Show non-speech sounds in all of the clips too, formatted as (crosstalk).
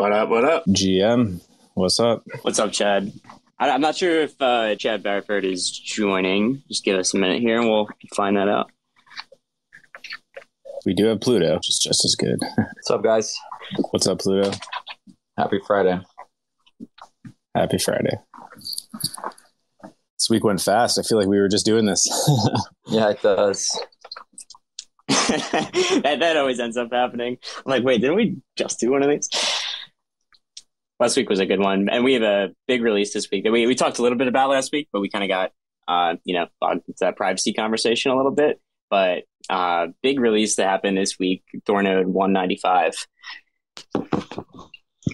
What up? What up? GM, what's up? What's up, Chad? I, am not sure if uh, Chad Barraford is joining. Just give us a minute here, and we'll find that out. We do have Pluto, which is just as good. What's up, guys? What's up, Pluto? Happy Friday. Happy Friday. This week went fast. I feel like we were just doing this. (laughs) yeah, it does. (laughs) that that always ends up happening. I'm like, wait, didn't we just do one of these? Last week was a good one, and we have a big release this week that we we talked a little bit about last week, but we kind of got uh, you know that privacy conversation a little bit. But uh, big release that happened this week, Thornode 195.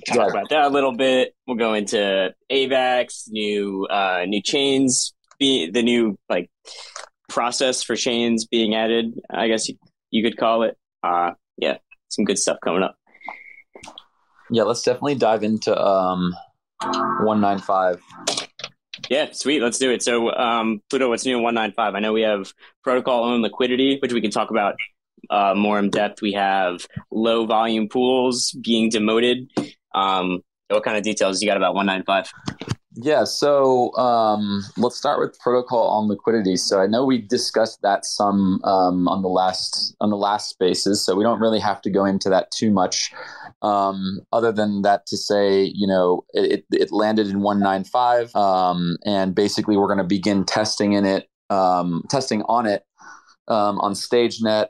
Talk about that a little bit. We'll go into AVAX, new uh, new chains, be the new like process for chains being added. I guess you, you could call it. Uh, yeah, some good stuff coming up. Yeah, let's definitely dive into um, 195. Yeah, sweet. Let's do it. So, um, Pluto, what's new in 195? I know we have protocol owned liquidity, which we can talk about uh, more in depth. We have low volume pools being demoted. Um, what kind of details you got about 195? Yeah, so um, let's start with protocol owned liquidity. So I know we discussed that some um, on the last on the last spaces, so we don't really have to go into that too much. Um, other than that, to say, you know, it, it landed in 195, um, and basically we're going to begin testing in it, um, testing on it um, on StageNet.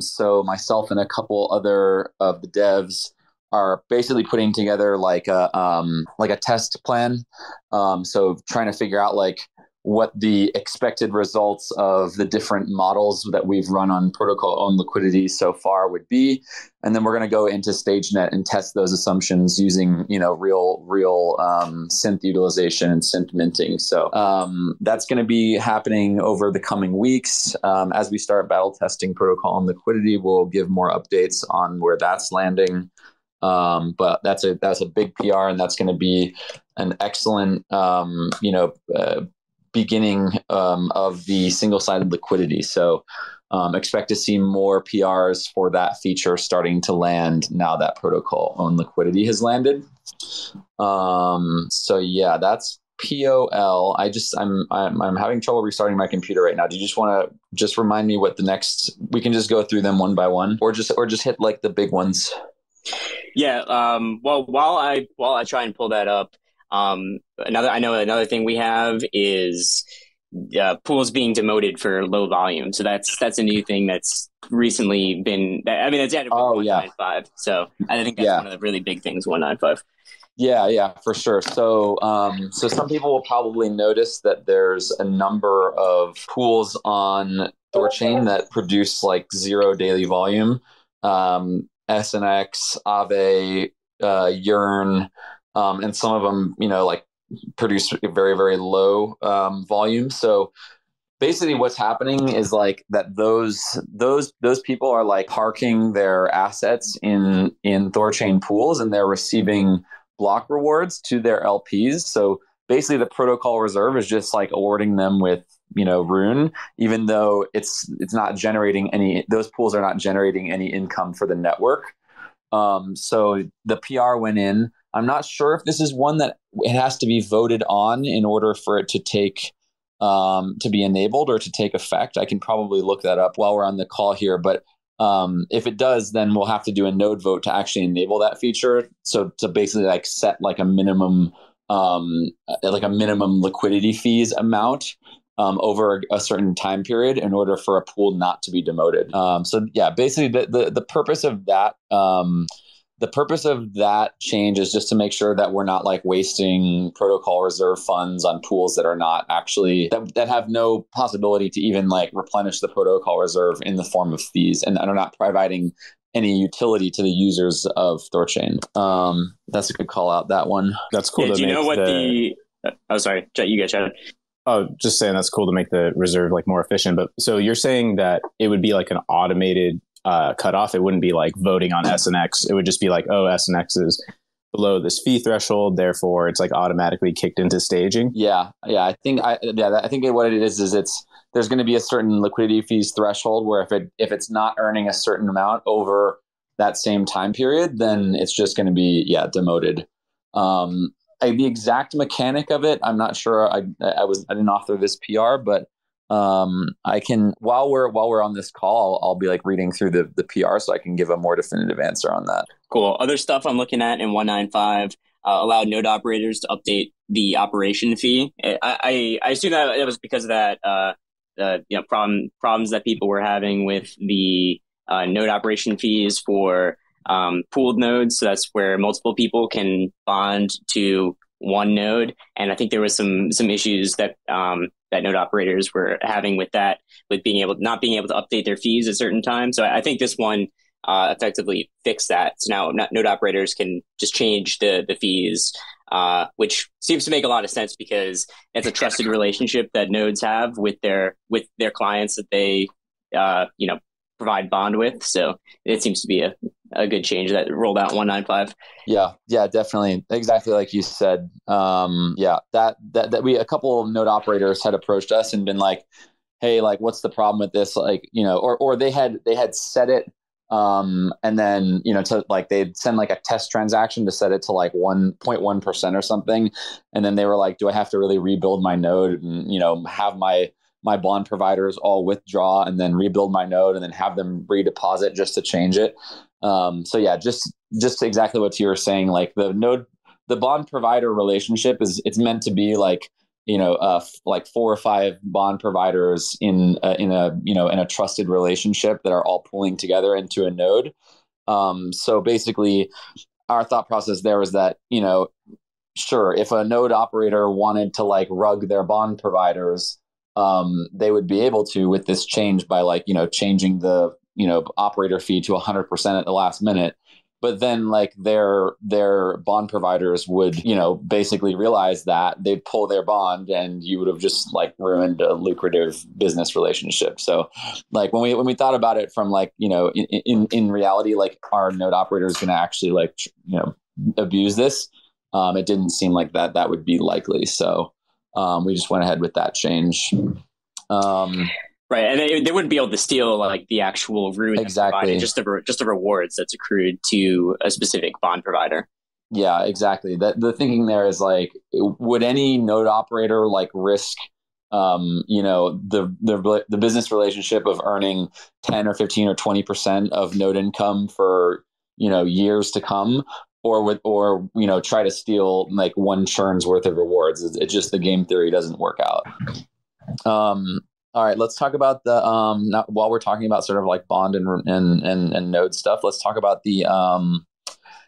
so myself and a couple other of the devs are basically putting together like a um, like a test plan. Um, so trying to figure out like what the expected results of the different models that we've run on protocol owned liquidity so far would be, and then we're going to go into StageNet and test those assumptions using you know real real um, synth utilization and synth minting. So um, that's going to be happening over the coming weeks um, as we start battle testing protocol owned liquidity. We'll give more updates on where that's landing. Um, but that's a that's a big PR, and that's going to be an excellent um, you know uh, beginning um, of the single sided liquidity. So um, expect to see more PRs for that feature starting to land now that protocol owned liquidity has landed. Um, so yeah, that's POL. I just I'm, I'm I'm having trouble restarting my computer right now. Do you just want to just remind me what the next? We can just go through them one by one, or just or just hit like the big ones. Yeah. Um, well, while I while I try and pull that up, um, another I know another thing we have is uh, pools being demoted for low volume. So that's that's a new thing that's recently been. I mean, it's added. Oh yeah, five. So I think that's yeah. one of the really big things. One nine five. Yeah, yeah, for sure. So, um, so some people will probably notice that there's a number of pools on Thorchain that produce like zero daily volume. Um, SNX, Aave, uh, Yearn, um, and some of them, you know, like produce very, very low um, volume. So basically what's happening is like that those those those people are like parking their assets in in Thorchain pools and they're receiving block rewards to their LPs. So basically the protocol reserve is just like awarding them with you know rune even though it's it's not generating any those pools are not generating any income for the network. Um, so the pr went in. I'm not sure if this is one that it has to be voted on in order for it to take um, to be enabled or to take effect. I can probably look that up while we're on the call here but um, if it does then we'll have to do a node vote to actually enable that feature. So to basically like set like a minimum um, like a minimum liquidity fees amount um, over a certain time period in order for a pool not to be demoted. Um, so yeah, basically the, the, the purpose of that um, the purpose of that change is just to make sure that we're not like wasting protocol reserve funds on pools that are not actually that, that have no possibility to even like replenish the protocol reserve in the form of fees and are not providing any utility to the users of Thorchain. Um, that's a good call out. That one. That's cool. Yeah, do you know what the, the oh sorry, you get chatted. Oh, just saying that's cool to make the reserve like more efficient. But so you're saying that it would be like an automated uh, cutoff. It wouldn't be like voting on SNX. It would just be like, oh, SNX is below this fee threshold, therefore it's like automatically kicked into staging. Yeah, yeah. I think I yeah. I think what it is is it's there's going to be a certain liquidity fees threshold where if it if it's not earning a certain amount over that same time period, then it's just going to be yeah demoted. Um, I, the exact mechanic of it, I'm not sure. I I was I didn't author this PR, but um, I can while we're while we're on this call, I'll, I'll, be like reading through the the PR so I can give a more definitive answer on that. Cool. Other stuff I'm looking at in 195 uh, allowed node operators to update the operation fee. I I, I assume that it was because of that uh, uh you know problem problems that people were having with the uh, node operation fees for um, pooled nodes. So that's where multiple people can bond to one node. And I think there was some some issues that um, that node operators were having with that, with being able not being able to update their fees at certain times. So I think this one uh, effectively fixed that. So now node operators can just change the the fees, uh, which seems to make a lot of sense because it's a trusted relationship that nodes have with their with their clients that they uh, you know provide bond with. So it seems to be a, a good change that rolled out 195. Yeah, yeah, definitely. Exactly like you said. Um, yeah, that, that, that we, a couple of node operators had approached us and been like, Hey, like, what's the problem with this? Like, you know, or, or they had, they had set it um, and then you know to like they'd send like a test transaction to set it to like 1.1% or something and then they were like do i have to really rebuild my node and you know have my my bond providers all withdraw and then rebuild my node and then have them redeposit just to change it. Um, so yeah, just just exactly what you were saying. Like the node, the bond provider relationship is it's meant to be like you know uh, f- like four or five bond providers in a, in a you know in a trusted relationship that are all pulling together into a node. Um, so basically, our thought process there was that you know sure if a node operator wanted to like rug their bond providers um, they would be able to with this change by like you know changing the you know operator fee to 100% at the last minute. But then like their their bond providers would you know basically realize that they'd pull their bond and you would have just like ruined a lucrative business relationship. So like when we when we thought about it from like you know in in, in reality like our node operator is going to actually like you know abuse this um, it didn't seem like that that would be likely. So um, we just went ahead with that change. Um, right, and they, they wouldn't be able to steal like the actual root exactly just the just the rewards that's accrued to a specific bond provider. Yeah, exactly. That the thinking there is like, would any node operator like risk, um, you know, the the the business relationship of earning ten or fifteen or twenty percent of node income for you know years to come or with or you know try to steal like one churn's worth of rewards. It's, it's just the game theory doesn't work out. Um, all right, let's talk about the um. Not, while we're talking about sort of like bond and and and, and node stuff, let's talk about the um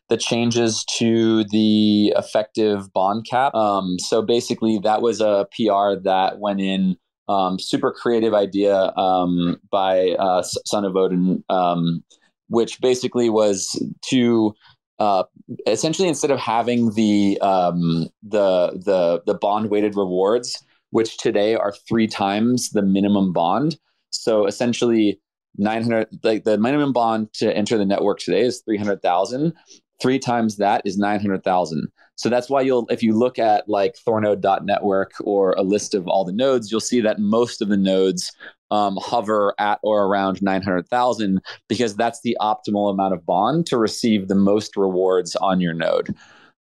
the changes to the effective bond cap. Um, so basically, that was a PR that went in. Um, super creative idea um, by uh, Son of Odin, um, which basically was to uh, essentially instead of having the um, the the the bond weighted rewards, which today are three times the minimum bond. So essentially, nine hundred like the minimum bond to enter the network today is three hundred thousand. Three times that is nine hundred thousand. So that's why you'll if you look at like Thornode.network or a list of all the nodes, you'll see that most of the nodes um, hover at or around 900,000 because that's the optimal amount of bond to receive the most rewards on your node.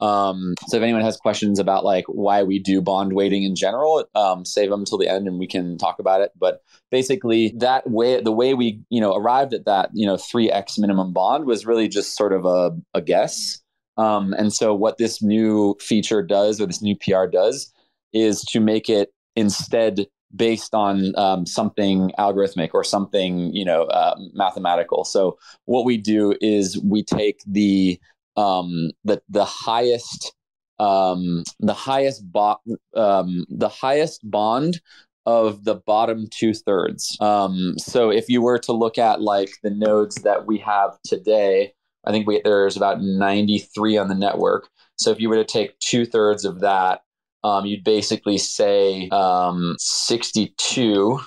Um, so if anyone has questions about like why we do bond weighting in general, um, save them till the end and we can talk about it. But basically, that way, the way we you know arrived at that you know three x minimum bond was really just sort of a, a guess. Um, and so what this new feature does, or this new PR does, is to make it instead based on um, something algorithmic or something you know uh, mathematical. So what we do is we take the um, the the highest um, the highest bo- um, the highest bond of the bottom two thirds. Um, so if you were to look at like the nodes that we have today, I think we, there's about 93 on the network. So if you were to take two thirds of that um, you'd basically say um, 62.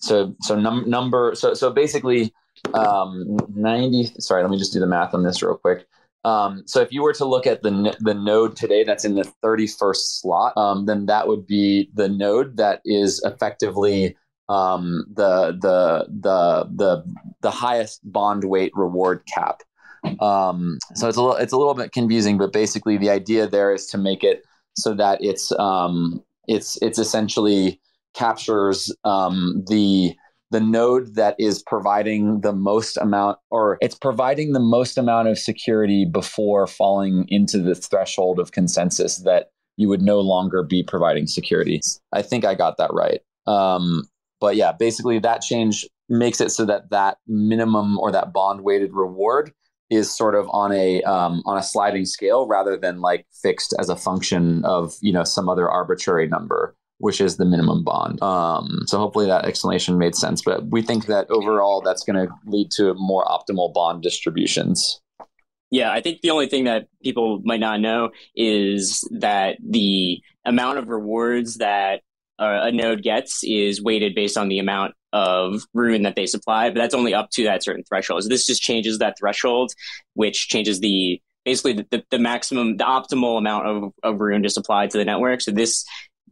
So so num- number so so basically um, 90. Sorry, let me just do the math on this real quick. Um, so if you were to look at the the node today that's in the 31st slot, um, then that would be the node that is effectively um, the the the the the highest bond weight reward cap. Um, so it's a little it's a little bit confusing, but basically the idea there is to make it so that it's um, it's it's essentially captures um, the the node that is providing the most amount or it's providing the most amount of security before falling into the threshold of consensus that you would no longer be providing security. I think I got that right. Um, but yeah, basically that change makes it so that that minimum or that bond weighted reward is sort of on a um, on a sliding scale rather than like fixed as a function of you know some other arbitrary number which is the minimum bond. Um, so hopefully that explanation made sense. But we think that overall that's going to lead to more optimal bond distributions. Yeah, I think the only thing that people might not know is that the amount of rewards that a node gets is weighted based on the amount of rune that they supply, but that's only up to that certain threshold. So this just changes that threshold, which changes the basically the, the, the maximum, the optimal amount of, of rune to supply to the network. So this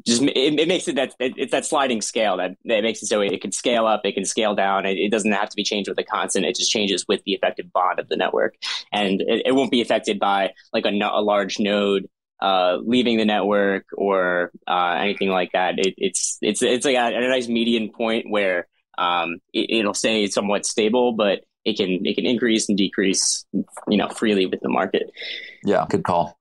just it, it makes it that it, it's that sliding scale that, that makes it so it, can scale up, it can scale down. It, it, doesn't have to be changed with a constant. It just changes with the effective bond of the network, and it, it won't be affected by like a, a large node uh, leaving the network or uh, anything like that. it's it's it's like a, a nice median point where um, it, will stay somewhat stable, but it can it can increase and decrease, you know, freely with the market. Yeah, good call.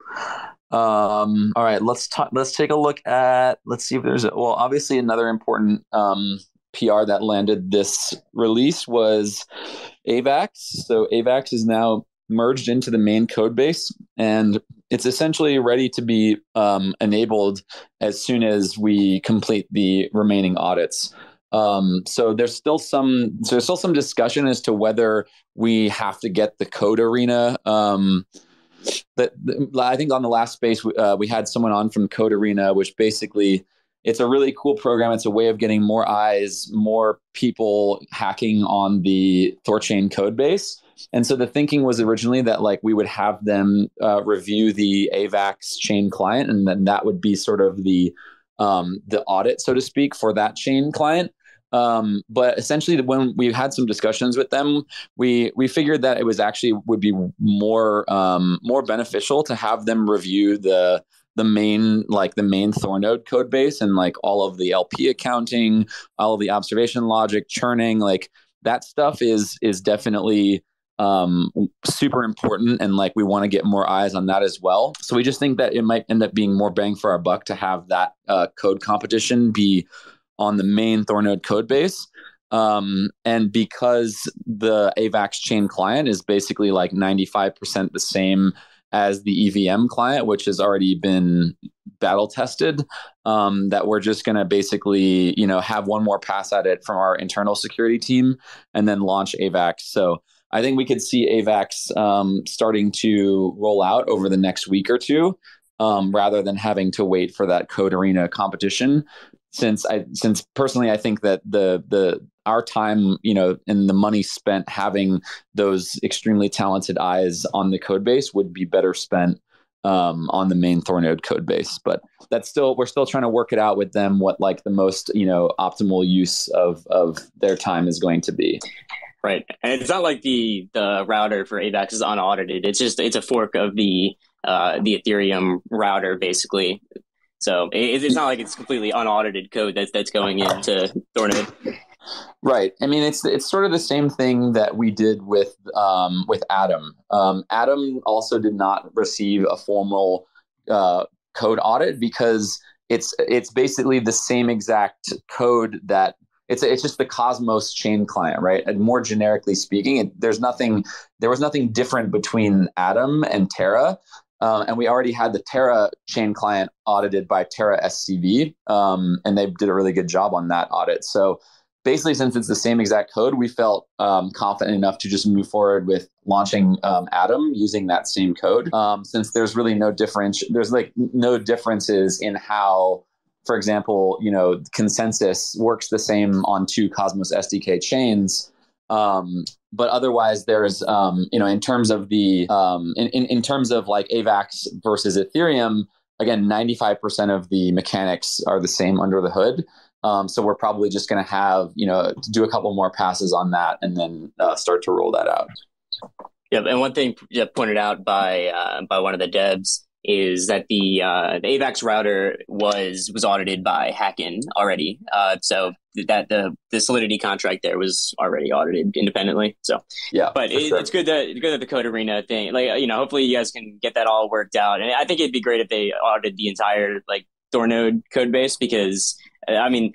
Um, all right, let's talk. Let's take a look at. Let's see if there's a, well, obviously another important um, PR that landed this release was AVAX. So AVAX is now merged into the main code base, and it's essentially ready to be um, enabled as soon as we complete the remaining audits. Um, so there's still some so there's still some discussion as to whether we have to get the code arena um, that I think on the last space uh, we had someone on from Code Arena, which basically it's a really cool program. It's a way of getting more eyes, more people hacking on the Thorchain code base. And so the thinking was originally that like we would have them uh, review the AVAX chain client, and then that would be sort of the um, the audit, so to speak, for that chain client. Um, but essentially, when we had some discussions with them, we we figured that it was actually would be more um, more beneficial to have them review the the main like the main Thornode code base and like all of the LP accounting, all of the observation logic, churning, like that stuff is is definitely um, super important and like we want to get more eyes on that as well. So we just think that it might end up being more bang for our buck to have that uh, code competition be on the main Thornode code base. Um, and because the AVAX chain client is basically like 95% the same as the EVM client, which has already been battle tested, um, that we're just going to basically, you know, have one more pass at it from our internal security team and then launch AVAX. So I think we could see AVAX um, starting to roll out over the next week or two. Um, rather than having to wait for that code arena competition since I since personally I think that the the our time you know and the money spent having those extremely talented eyes on the code base would be better spent um, on the main Thornode code base. But that's still we're still trying to work it out with them what like the most you know optimal use of of their time is going to be. Right, and it's not like the the router for AVAX is unaudited. It's just it's a fork of the uh, the Ethereum router, basically. So it, it's not like it's completely unaudited code that's that's going into Thornode. Right. I mean, it's it's sort of the same thing that we did with um, with Atom. Um, also did not receive a formal uh, code audit because it's it's basically the same exact code that it's it's just the Cosmos chain client, right? And more generically speaking, it, there's nothing there was nothing different between Atom and Terra. Um, and we already had the Terra chain client audited by Terra SCV, um, and they did a really good job on that audit. So basically, since it's the same exact code, we felt um, confident enough to just move forward with launching um, Atom using that same code. Um, since there's really no difference, there's like no differences in how for example, you know, consensus works the same on two Cosmos SDK chains. Um, but otherwise, there's, um, you know, in terms of the, um, in, in, in terms of like AVAX versus Ethereum, again, 95% of the mechanics are the same under the hood. Um, so we're probably just going to have, you know, do a couple more passes on that and then uh, start to roll that out. Yeah, and one thing pointed out by uh, by one of the devs is that the uh, the AVAX router was was audited by Hacken already. Uh, so that the the Solidity contract there was already audited independently. So yeah, but it, sure. it's good that good that the Code Arena thing, like you know, hopefully you guys can get that all worked out. And I think it'd be great if they audited the entire like Thornode code base because I mean,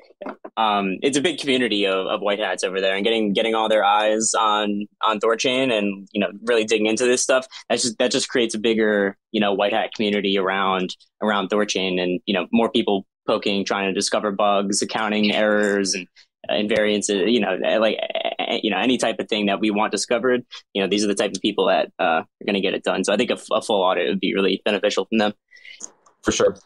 um, it's a big community of, of white hats over there, and getting getting all their eyes on on Thorchain, and you know, really digging into this stuff. That just that just creates a bigger you know white hat community around around Thorchain, and you know, more people poking, trying to discover bugs, accounting errors, and invariances. You know, like you know, any type of thing that we want discovered. You know, these are the type of people that uh, are going to get it done. So I think a, a full audit would be really beneficial from them. For sure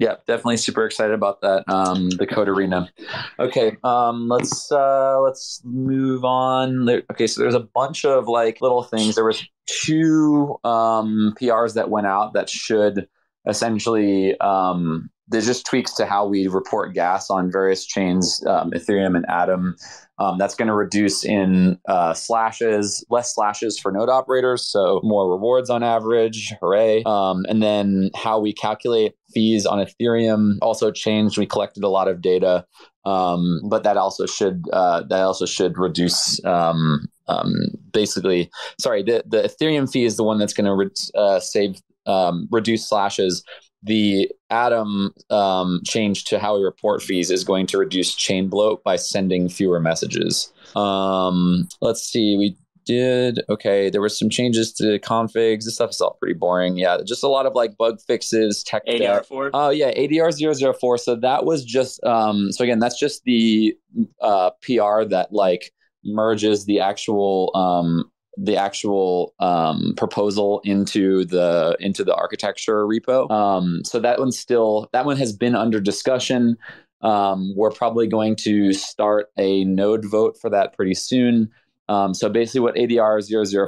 yeah, definitely super excited about that. Um, the code arena. Okay, um, let's uh, let's move on. Okay, so there's a bunch of like little things. There was two um, PRs that went out that should essentially um, there's just tweaks to how we report gas on various chains, um, Ethereum and Atom. Um, that's going to reduce in uh, slashes, less slashes for node operators, so more rewards on average. Hooray! Um, and then how we calculate fees on Ethereum also changed. We collected a lot of data, um, but that also should uh, that also should reduce. Um, um, basically, sorry, the, the Ethereum fee is the one that's going to re- uh, save um, reduce slashes the Atom um, change to how we report fees is going to reduce chain bloat by sending fewer messages. Um, let's see, we did okay. There were some changes to configs. This stuff is all pretty boring. Yeah, just a lot of like bug fixes, tech. ADR four. Oh yeah, ADR 004. So that was just um. So again, that's just the uh, PR that like merges the actual um the actual um, proposal into the into the architecture repo. Um, so that one's still that one has been under discussion. Um, we're probably going to start a node vote for that pretty soon. Um, so basically, what ADR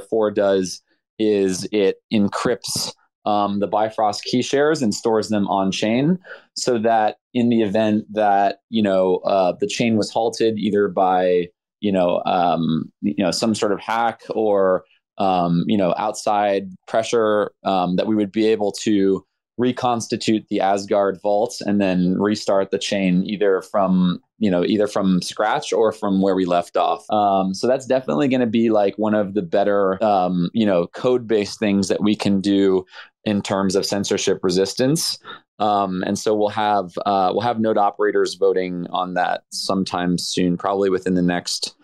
004 does is it encrypts um, the Bifrost key shares and stores them on chain, so that in the event that you know uh, the chain was halted either by you know, um, you know, some sort of hack or um, you know, outside pressure um, that we would be able to reconstitute the Asgard vaults and then restart the chain either from you know either from scratch or from where we left off. Um, so that's definitely going to be like one of the better um, you know code based things that we can do in terms of censorship resistance. Um, and so we'll have uh, we'll have node operators voting on that sometime soon, probably within the next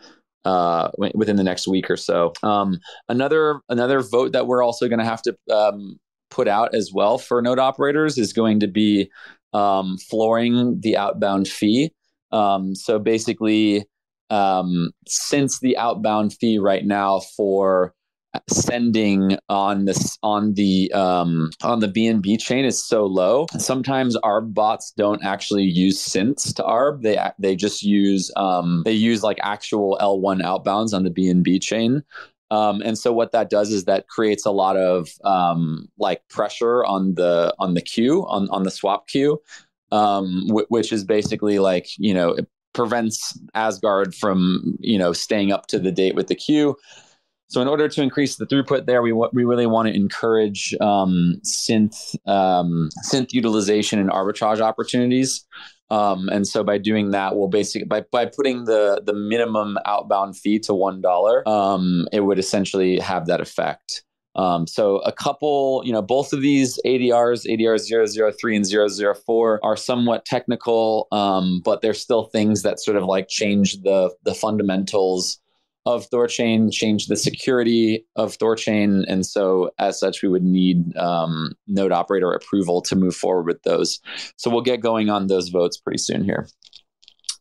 uh, within the next week or so. Um, another another vote that we're also going to have to um, put out as well for node operators is going to be um, flooring the outbound fee. Um, so basically, um, since the outbound fee right now for sending on this on the um, on the BNB chain is so low. Sometimes ARB bots don't actually use synths to ARB. They they just use um, they use like actual L1 outbounds on the BNB chain. Um, and so what that does is that creates a lot of um, like pressure on the on the queue on on the swap queue, um, w- which is basically like you know it prevents Asgard from you know staying up to the date with the queue. So in order to increase the throughput there, we we really want to encourage um, synth um, synth utilization and arbitrage opportunities. Um, and so by doing that, we'll basically by by putting the the minimum outbound fee to one dollar, um, it would essentially have that effect. Um, so a couple, you know, both of these ADRs, ADR 003 and 004 are somewhat technical, um, but they're still things that sort of like change the the fundamentals of Thorchain, change the security of Thorchain, and so as such, we would need um, node operator approval to move forward with those. So we'll get going on those votes pretty soon here.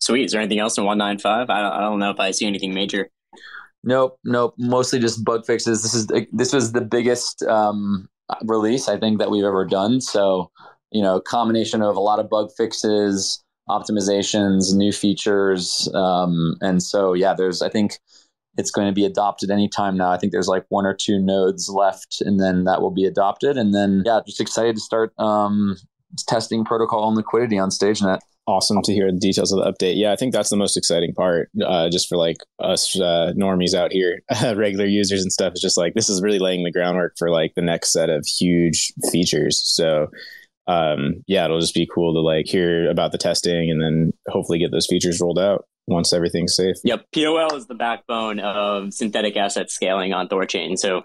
Sweet. Is there anything else in 195? I don't, I don't know if I see anything major. Nope, nope. Mostly just bug fixes. This is this was the biggest um, release I think that we've ever done. So you know, combination of a lot of bug fixes, optimizations, new features, um, and so yeah, there's I think it's going to be adopted anytime now. I think there's like one or two nodes left, and then that will be adopted. And then, yeah, just excited to start, um, testing protocol owned liquidity on StageNet. Awesome to hear the details of the update. Yeah, I think that's the most exciting part, uh, just for like us uh, normies out here, (laughs) regular users and stuff. Is just like this is really laying the groundwork for like the next set of huge features. So um, yeah, it'll just be cool to like hear about the testing and then hopefully get those features rolled out once everything's safe. Yep. POL is the backbone of synthetic asset scaling on Thorchain. So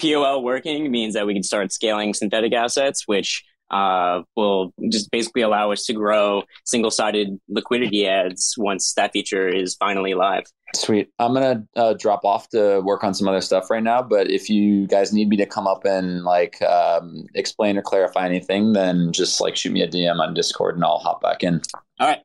POL working means that we can start scaling synthetic assets, which uh, will just basically allow us to grow single sided liquidity adds once that feature is finally live. Sweet. I'm going to uh, drop off to work on some other stuff right now. But if you guys need me to come up and like um, explain or clarify anything, then just like shoot me a DM on Discord and I'll hop back in. All right.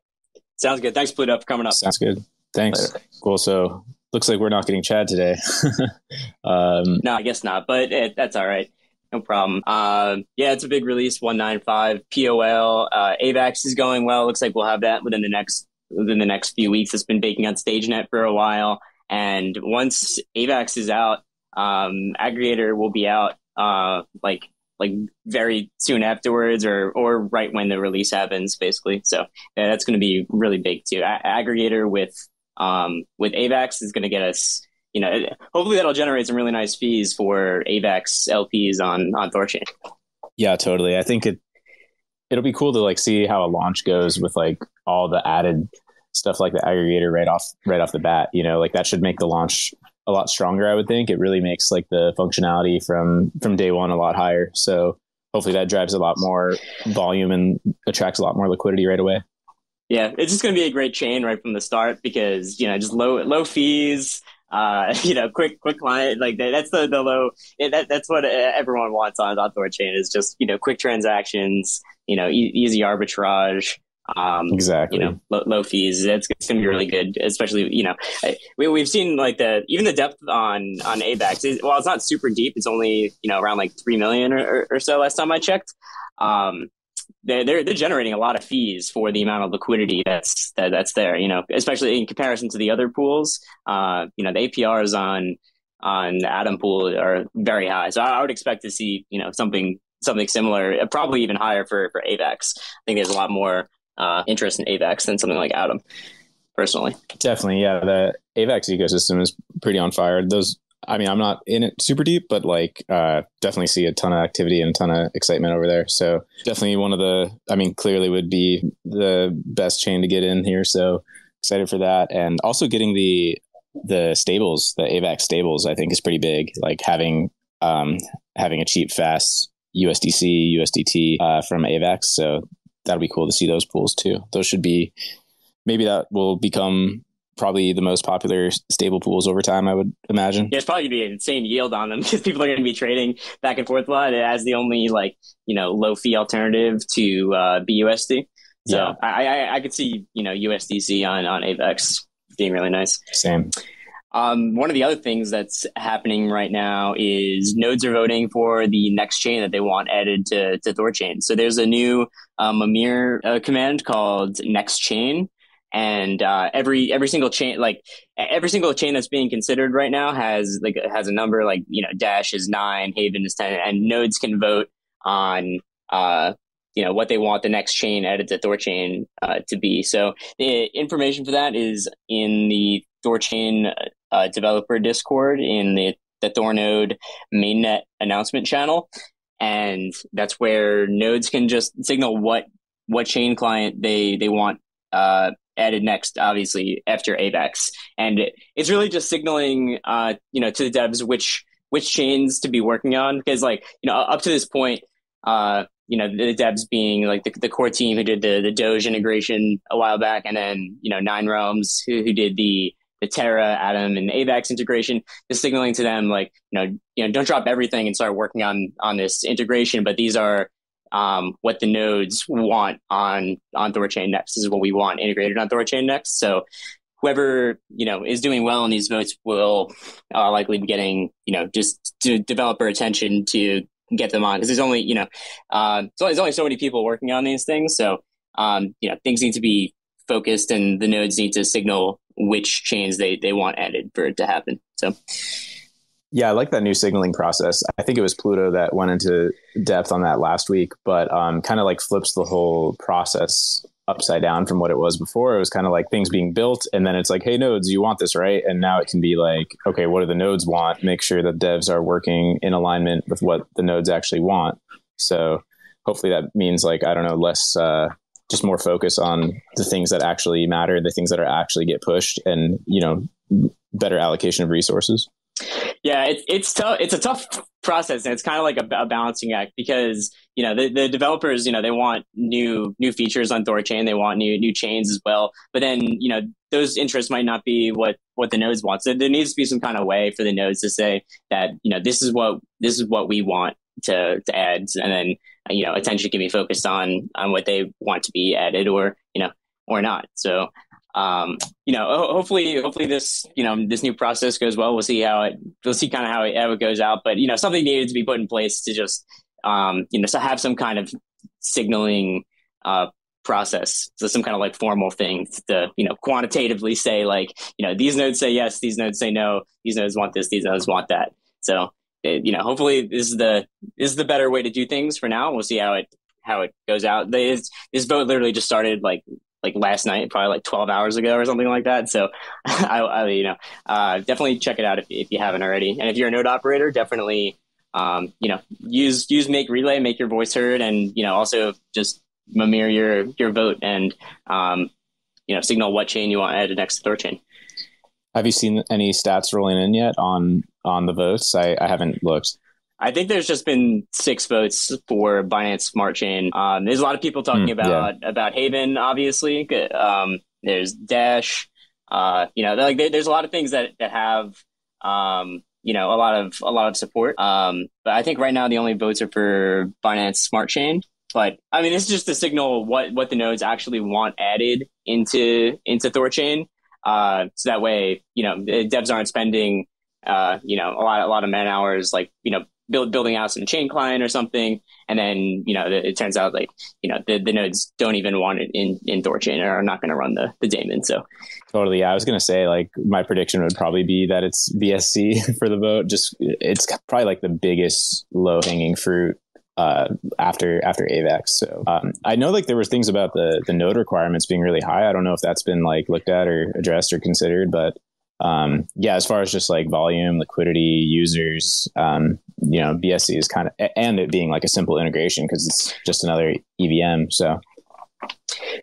Sounds good. Thanks, Pluto, for coming up. Sounds good. Thanks. Later. Cool. So looks like we're not getting Chad today. (laughs) um, no, I guess not, but it, that's all right. No problem. Uh, yeah, it's a big release, 195 POL. Uh, AVAX is going well. Looks like we'll have that within the next within the next few weeks. It's been baking on StageNet for a while, and once AVAX is out, um, Aggregator will be out uh, like like very soon afterwards, or or right when the release happens, basically. So yeah, that's going to be really big too. A- Aggregator with um, with AVAX is going to get us you know, hopefully that'll generate some really nice fees for AVAX LPs on on Thorchain. Yeah, totally. I think it it'll be cool to like see how a launch goes with like all the added stuff like the aggregator right off right off the bat. You know, like that should make the launch a lot stronger. I would think it really makes like the functionality from from day one a lot higher. So hopefully that drives a lot more volume and attracts a lot more liquidity right away. Yeah, it's just going to be a great chain right from the start because you know just low low fees, uh, (laughs) you know, quick, quick client, like that's the, the low, that, that's what everyone wants on, on Thorchain is just, you know, quick transactions, you know, e- easy arbitrage. Um, exactly. You know, low, low fees. It's, it's going to be really good, especially, you know, we, we've seen like the, even the depth on, on AVAX is, well, it's not super deep. It's only, you know, around like 3 million or, or so last time I checked. Um, they're, they're they're generating a lot of fees for the amount of liquidity that's that, that's there. You know, especially in comparison to the other pools. Uh, you know, the APRs on on Atom pool are very high. So I, I would expect to see you know something something similar, probably even higher for for AVAX. I think there's a lot more uh, interest in AVAX than something like Atom. Personally, definitely, yeah. The AVAX ecosystem is pretty on fire. Those I mean, I'm not in it super deep, but like, uh, definitely see a ton of activity and a ton of excitement over there. So definitely one of the, I mean, clearly would be the best chain to get in here. So excited for that. And also getting the, the stables, the AVAX stables, I think is pretty big. Like having, um, having a cheap, fast USDC, USDT, uh, from AVAX. So that'll be cool to see those pools too. Those should be, maybe that will become probably the most popular stable pools over time, I would imagine. Yeah, it's probably gonna be an insane yield on them (laughs) because people are gonna be trading back and forth a lot It as the only like you know low fee alternative to uh, BUSD. So yeah. I, I I could see you know USDC on on AVAX being really nice. Same. Um, one of the other things that's happening right now is nodes are voting for the next chain that they want added to, to Thorchain. So there's a new um, Mimir uh, command called next chain, and uh, every every single chain like every single chain that's being considered right now has like has a number like you know dash is nine haven is 10 and nodes can vote on uh you know what they want the next chain added to thorchain uh, to be so the information for that is in the thorchain uh, developer discord in the the thornode mainnet announcement channel. And that's where nodes can just signal what what chain client they they want uh, added next, obviously after AVAX, and it's really just signaling, uh, you know, to the devs which which chains to be working on. Because, like, you know, up to this point, uh, you know, the devs being like the, the core team who did the the Doge integration a while back, and then you know Nine Realms who who did the the Terra, Atom, and AVAX integration, just signaling to them like, you know, you know, don't drop everything and start working on on this integration. But these are um, what the nodes want on on Thorchain next. This is what we want integrated on Thorchain next. So whoever you know is doing well in these votes will uh, likely be getting you know just to developer attention to get them on because there's only you know uh, there's only so many people working on these things. So um, you know things need to be focused and the nodes need to signal which chains they they want added for it to happen. So Yeah, I like that new signaling process. I think it was Pluto that went into depth on that last week, but um, kind of like flips the whole process upside down from what it was before. It was kind of like things being built, and then it's like, hey, nodes, you want this, right? And now it can be like, okay, what do the nodes want? Make sure that devs are working in alignment with what the nodes actually want. So hopefully that means like, I don't know, less, uh, just more focus on the things that actually matter, the things that are actually get pushed, and you know, better allocation of resources. Yeah, it's it's tough. It's a tough process, and it's kind of like a, a, balancing act because you know the, the developers, you know, they want new new features on Thorchain, they want new new chains as well. But then you know those interests might not be what what the nodes want. So there needs to be some kind of way for the nodes to say that you know this is what this is what we want to to add, and then you know attention can be focused on on what they want to be added or you know or not. So um, you know, hopefully, hopefully this, you know, this new process goes well. We'll see how it, we'll see kind of how it, how it goes out. But you know, something needed to be put in place to just, um, you know, to have some kind of signaling uh, process. So some kind of like formal thing to, you know, quantitatively say like, you know, these nodes say yes, these nodes say no, these nodes want this, these nodes want that. So, it, you know, hopefully this is the is the better way to do things for now. We'll see how it how it goes out. This this vote literally just started like like last night, probably like 12 hours ago or something like that. So (laughs) I, I you know, uh, definitely check it out if, if you haven't already. And if you're a node operator, definitely, um, you know, use, use make relay, make your voice heard. And, you know, also just Mimir your, your vote and, um, you know, signal what chain you want added next to Thorchain. Have you seen any stats rolling in yet on, on the votes? I, I haven't looked. I think there's just been six votes for Binance Smart Chain. Um, there's a lot of people talking mm, about yeah. about Haven, obviously. Um, there's Dash. Uh, you know, like there's a lot of things that that have um, you know a lot of a lot of support. Um, but I think right now the only votes are for Binance Smart Chain. But I mean, this is just to signal what what the nodes actually want added into into Thorchain. Uh, so that way, you know, devs aren't spending uh, you know, a lot, a lot of man hours, like, you know, build, building out some chain client or something. And then, you know, it, it turns out like, you know, the, the nodes don't even want it in, in Thorchain or are not going to run the, the daemon. So totally. Yeah. I was going to say like my prediction would probably be that it's BSC (laughs) for the vote. Just it's probably like the biggest low hanging fruit uh, after after AVAX. So um, I know like there were things about the the node requirements being really high. I don't know if that's been like looked at or addressed or considered, but um, yeah, as far as just like volume, liquidity, users, um, you know, BSC is kind of, and it being like a simple integration because it's just another EVM. So,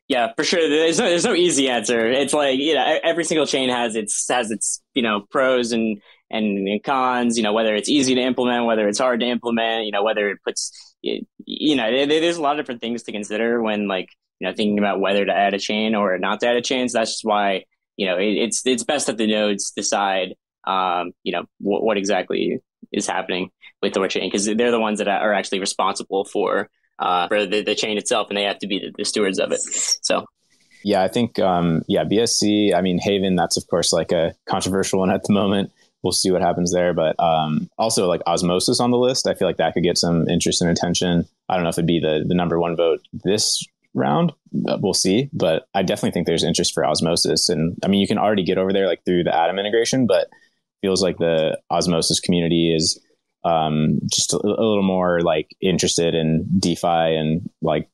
yeah, for sure. There's no, there's no easy answer. It's like you know, every single chain has its has its you know pros and and cons. You know, whether it's easy to implement, whether it's hard to implement. You know, whether it puts you know, there's a lot of different things to consider when like you know thinking about whether to add a chain or not to add a chain. So that's just why you know, it, it's it's best that the nodes decide, um, you know, what, what exactly is happening with the chain because they're the ones that are actually responsible for uh, for the, the chain itself, and they have to be the, the stewards of it. So. Yeah, I think um, yeah, BSC. I mean, Haven. That's of course like a controversial one at the moment. We'll see what happens there, but um, also like Osmosis on the list. I feel like that could get some interest and attention. I don't know if it'd be the the number one vote this round. We'll see, but I definitely think there's interest for osmosis, and I mean you can already get over there like through the Atom integration, but feels like the osmosis community is um, just a, a, little more like interested in DeFi and like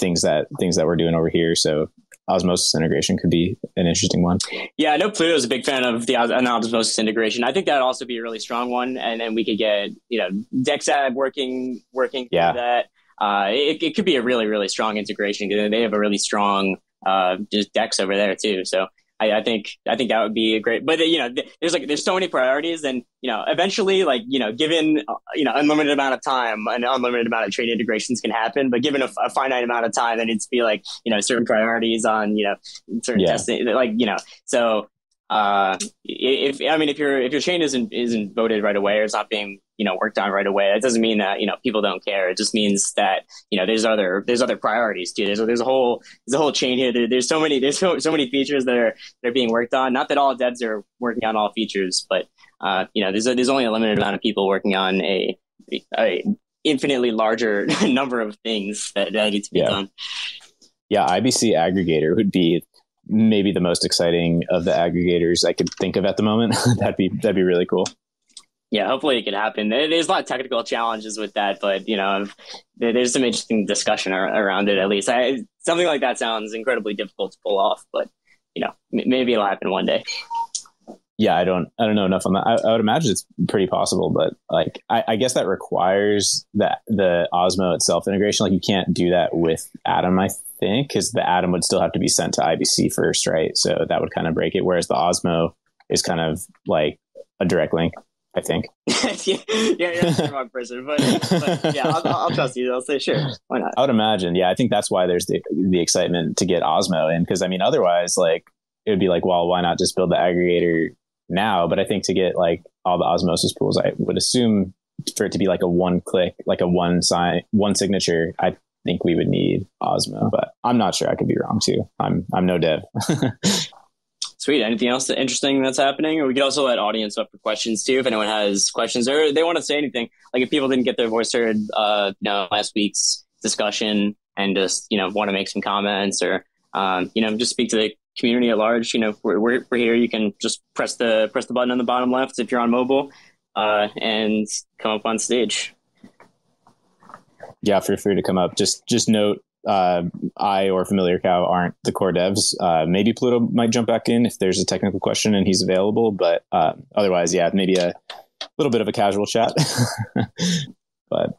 things that things that we're doing over here. So osmosis integration could be an interesting one. Yeah, I know Pluto is a big fan of the osmosis integration. I think that'd also be a really strong one, and then we could get you know Dexab working working yeah. that uh, it, it could be a really, really strong integration because they have a really strong uh, just DEX over there too. So I, I, think I think that would be a great. But you know, there's like there's so many priorities, and you know, eventually, like you know, given you know unlimited amount of time, an unlimited amount of trade integrations can happen. But given a, a finite amount of time, there needs to be like you know certain priorities on you know certain yeah. testing, like you know. So uh, if I mean if your if your chain isn't isn't voted right away or it's not being you know worked on right away, That doesn't mean that you know people don't care. It just means that you know there's other there's other priorities too. There's there's a whole there's a whole chain here. There, there's so many there's so, so many features that are that are being worked on. Not that all devs are working on all features, but uh, you know there's a, there's only a limited amount of people working on a, a infinitely larger (laughs) number of things that, that need to be yeah. done. Yeah, IBC aggregator would be maybe the most exciting of the aggregators I could think of at the moment. (laughs) that'd be that'd be really cool. Yeah, hopefully it can happen. There's a lot of technical challenges with that, but you know, there's some interesting discussion around it. At least I, something like that sounds incredibly difficult to pull off, but you know, maybe it'll happen one day yeah, I don't, I don't know enough on that. I, I would imagine it's pretty possible, but like, I, I, guess that requires that the Osmo itself integration. Like, you can't do that with Atom, I think, because the Atom would still have to be sent to IBC first, right? So that would kind of break it. Whereas the Osmo is kind of like a direct link. I think. yeah, (laughs) yeah, you're the wrong person, but, but yeah, I'll, I'll, trust you. I'll say sure. Why not? I would imagine. Yeah, I think that's why there's the the excitement to get Osmo in because I mean, otherwise, like it would be like, well, why not just build the aggregator now, but I think to get like all the osmosis pools, I would assume for it to be like a one click, like a one sign, one signature, I think we would need Osmo, but I'm not sure. I could be wrong too. I'm I'm no dev. (laughs) Sweet. Anything else interesting that's happening? We could also let audience up for questions too. If anyone has questions or they want to say anything, like if people didn't get their voice heard, uh, you know, last week's discussion and just, you know, want to make some comments or, um, you know, just speak to the community at large, you know, we're, we're, we're, here. You can just press the press the button on the bottom left if you're on mobile, uh, and come up on stage. Yeah, feel free to come up. Just just note, uh, I or Familiar Cow aren't the core devs. Uh, maybe Pluto might jump back in if there's a technical question and he's available. But uh, otherwise, yeah, maybe a little bit of a casual chat. (laughs) but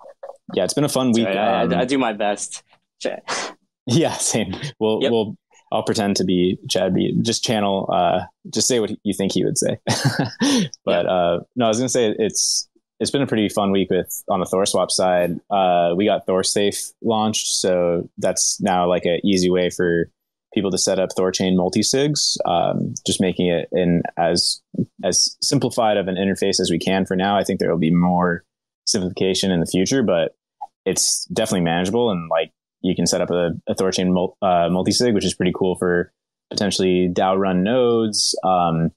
yeah, it's been a fun week. I, um, I, I do my best. (laughs) (laughs) Yeah, same. We'll yep. we'll I'll pretend to be Chad B. Just channel, uh, just say what you think he would say. but yeah. uh, no, I was gonna say it's it's been a pretty fun week with on the ThorSwap side. Uh, we got ThorSafe launched, so that's now like an easy way for people to set up ThorChain multi-sigs, um, just making it in as as simplified of an interface as we can for now. I think there will be more simplification in the future, but it's definitely manageable and like you can set up a, a ThorChain mul- uh, multisig, which is pretty cool for potentially DAO run nodes, um,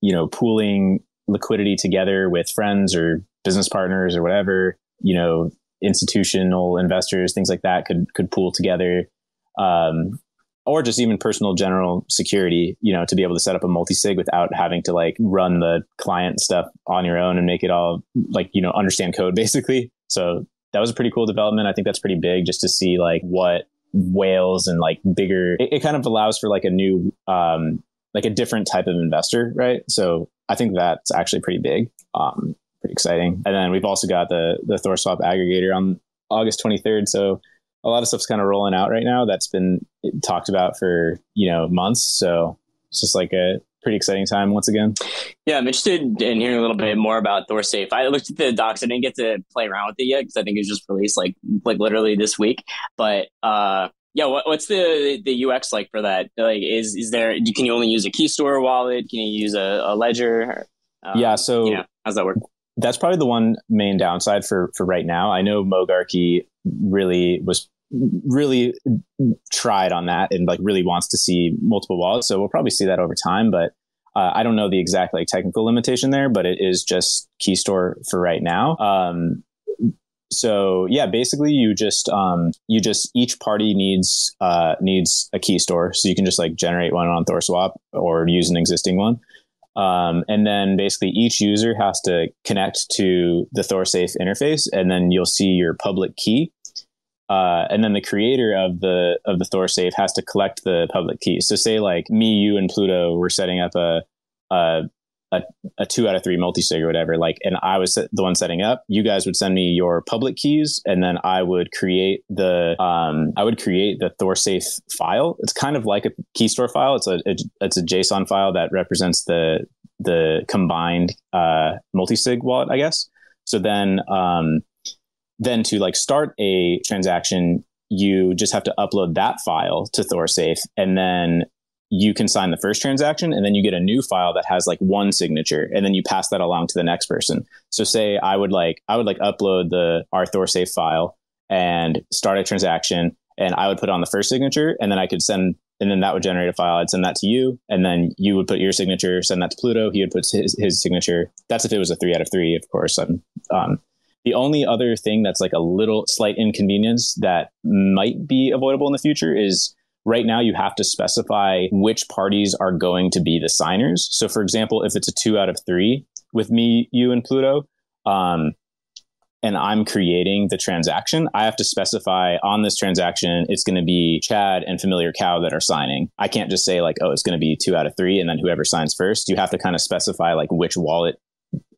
you know, pooling liquidity together with friends or business partners or whatever, you know, institutional investors, things like that could, could pool together. Um, or just even personal general security, you know, to be able to set up a multi-sig without having to like run the client stuff on your own and make it all like, you know, understand code (laughs) basically. So that was a pretty cool development. I think that's pretty big just to see like what whales and like bigger, it, it kind of allows for like a new, um, like a different type of investor, right? So I think that's actually pretty big, um, pretty exciting. And then we've also got the the ThorSwap aggregator on August 23rd. So a lot of stuff's kind of rolling out right now. That's been talked about for you know months. So it's just like a pretty exciting time once again. Yeah, I'm interested in hearing a little bit more about ThorSafe. I looked at the docs. I didn't get to play around with it yet because I think it was just released like like literally this week. But uh, yeah, what, what's the the UX like for that? Like, is is there? Can you only use a key store wallet? Can you use a, a Ledger? Um, yeah. So you know, how's that work? That's probably the one main downside for for right now. I know Mogarchy really was really tried on that and like really wants to see multiple wallets. So we'll probably see that over time, but uh, I don't know the exact like technical limitation there, but it is just key store for right now. Um, so yeah, basically you just um, you just each party needs uh, needs a Keystore, so you can just like generate one on ThorSwap or use an existing one. Um, and then basically each user has to connect to the ThorSafe interface, and then you'll see your public key. Uh, and then the creator of the of the ThorSafe has to collect the public keys. So say like me, you, and Pluto were setting up a a, a, a two out of three multi-sig or whatever. Like, and I was the one setting up. You guys would send me your public keys, and then I would create the um, I would create the ThorSafe file. It's kind of like a key store file. It's a, a it's a JSON file that represents the the combined uh, multi-sig wallet, I guess. So then um, then to like start a transaction, you just have to upload that file to ThorSafe and then you can sign the first transaction and then you get a new file that has like one signature and then you pass that along to the next person. So say I would like I would like upload the a ThorSafe file and start a transaction and I would put on the first signature and then I could send and then that would generate a file. I'd send that to you and then you would put your signature, send that to Pluto. He would put his, his signature. That's if it was a three out of three, of course. Um, um, the only other thing that's like a little slight inconvenience that might be avoidable in the future is right now you have to specify which parties are going to be the signers. So for example, if it's a two out of three, with me, you, and Pluto, um, and I'm creating the transaction, I have to specify on this transaction, it's going to be Chad and Familiar Cow that are signing. I can't just say like, oh, it's going to be two out of three, and then whoever signs first. You have to kind of specify like which wallet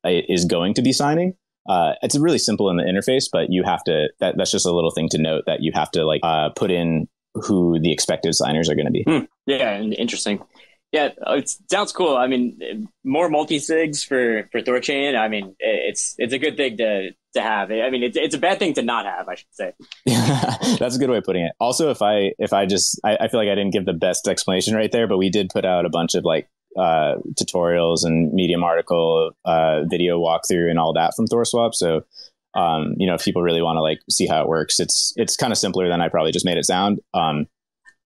is going to be signing. Uh, it's really simple in the interface, but you have to. That, that's just a little thing to note that you have to like uh, put in who the expected signers are going to be. Hmm. Yeah, interesting. Yeah, uh, it sounds cool. I mean, more multi sigs for for Thorchain. I mean, it's it's a good thing to to have. I mean, it's it's a bad thing to not have. I should say. (laughs) That's a good way of putting it. Also, if I if I just I, I, feel like I didn't give the best explanation right there, but we did put out a bunch of like uh, tutorials and Medium article, uh, video walkthrough, and all that from ThorSwap. So. Um, you know, if people really want to like see how it works, it's it's kind of simpler than I probably just made it sound. Um,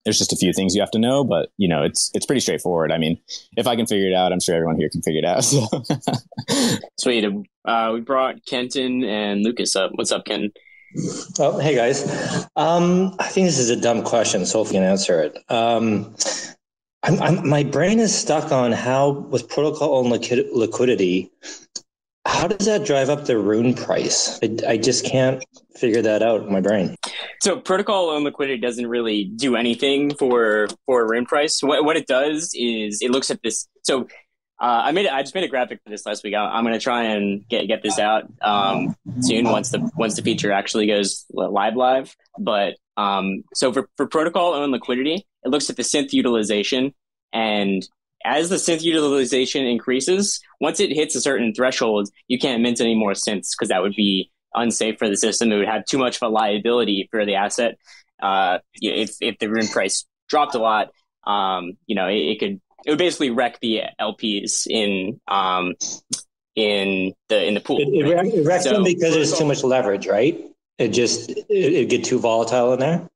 there's just a few things you have to know, but you know, it's it's pretty straightforward. I mean, if I can figure it out, I'm sure everyone here can figure it out. (laughs) So. Sweet. Uh, we brought Kenton and Lucas up. What's up, Kenton? Oh, hey guys. Um, I think this is a dumb question, so if you can answer it. Um, I'm, I'm, my brain is stuck on how, with protocol on liquid, liquidity, how does that drive up the rune price? I, I, just can't figure that out in my brain. So protocol owned liquidity doesn't really do anything for for rune price. What what it does is it looks at this. So uh, I made I just made a graphic for this last week. I, am going to try and get get this out um, soon once the once the feature actually goes live live. But um, so for for protocol owned liquidity, it looks at the synth utilization and as the synth utilization increases, once it hits a certain threshold, you can't mint any more synths because that would be unsafe for the system. It would have too much of a liability for the asset. Uh, if if the rune price dropped a lot, um, you know, it, it, could it would basically wreck the LPs in um, in the in the pool. It, it, it wrecks so, them because there's too much leverage, right? It just it, it get too volatile in there.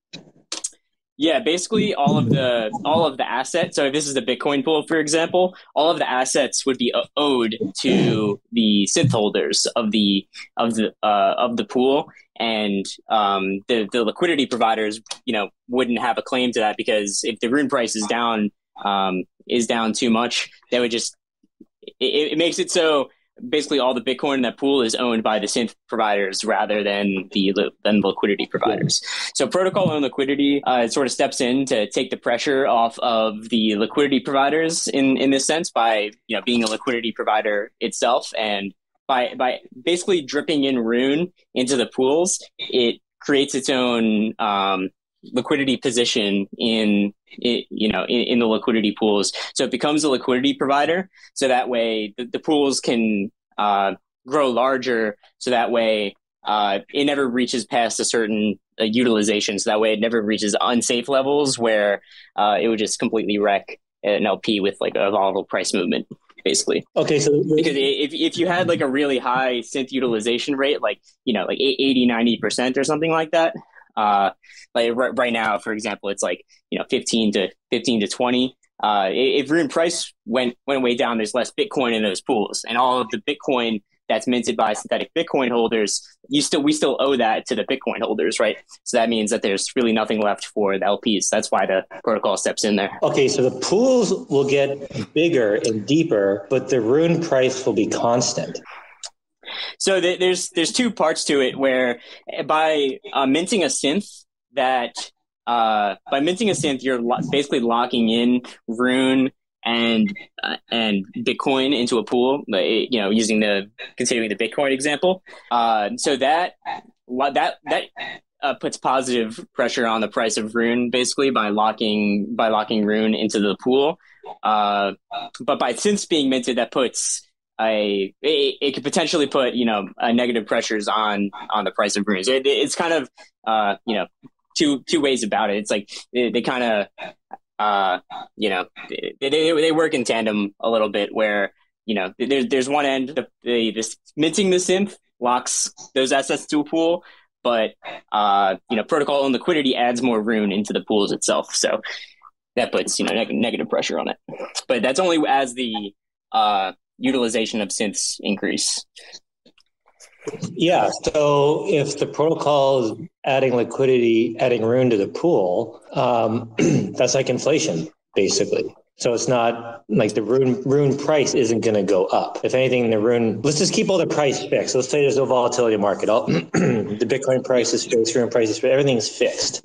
Yeah, basically all of the all of the assets. So if this is the Bitcoin pool, for example, all of the assets would be owed to the synth holders of the of the uh, of the pool, and um, the the liquidity providers, you know, wouldn't have a claim to that because if the rune price is down um, is down too much, they would just it, it makes it so basically all the Bitcoin in that pool is owned by the synth providers rather than the than liquidity providers. So protocol owned liquidity uh, sort of steps in to take the pressure off of the liquidity providers in in this sense by you know being a liquidity provider itself and by by basically dripping in Rune into the pools, it creates its own um, liquidity position in you know in, in, the liquidity pools. So it becomes a liquidity provider. So that way the, the pools can uh, grow larger. So that way uh, it never reaches past a certain uh, utilization. So that way it never reaches unsafe levels where uh, it would just completely wreck an lp with like a volatile price movement basically. Okay so because if, if you had like a really high synth utilization rate like you know like 80 90% or something like that uh, like r- right now, for example, it's like you know 15 to 15 to 20. Uh, if rune price went went way down, there's less Bitcoin in those pools, and all of the Bitcoin that's minted by synthetic Bitcoin holders, you still we still owe that to the Bitcoin holders, right? So that means that there's really nothing left for the LPs. That's why the protocol steps in there. Okay, so the pools will get bigger and deeper, but the rune price will be constant. So th- there's there's two parts to it where by uh, minting a synth that uh, by minting a synth you're lo- basically locking in Rune and uh, and Bitcoin into a pool. You know, using the considering the Bitcoin example. Uh, so that that that uh, puts positive pressure on the price of Rune, basically by locking by locking Rune into the pool. Uh, but by synths being minted, that puts a it, it, could potentially put you know uh, negative pressures on on the price of runes. It, it's kind of uh, you know two two ways about it. It's like they, they kind of uh, you know they, they, they work in tandem a little bit where you know there's there's one end the, the this minting the synth locks those assets to a pool but uh, you know protocol owned liquidity adds more rune into the pools itself so that puts you know neg- negative pressure on it but that's only as the uh, utilization of synths increase. Yeah. So if the protocol is adding liquidity, adding rune to the pool, um, (clears throat) that's like inflation, basically. So it's not like the rune rune price isn't going to go up. If anything, the rune let's just keep all the price fixed. Let's say there's no volatility market. All, (clears throat) the Bitcoin price is fixed, rune price is fixed, everything's fixed.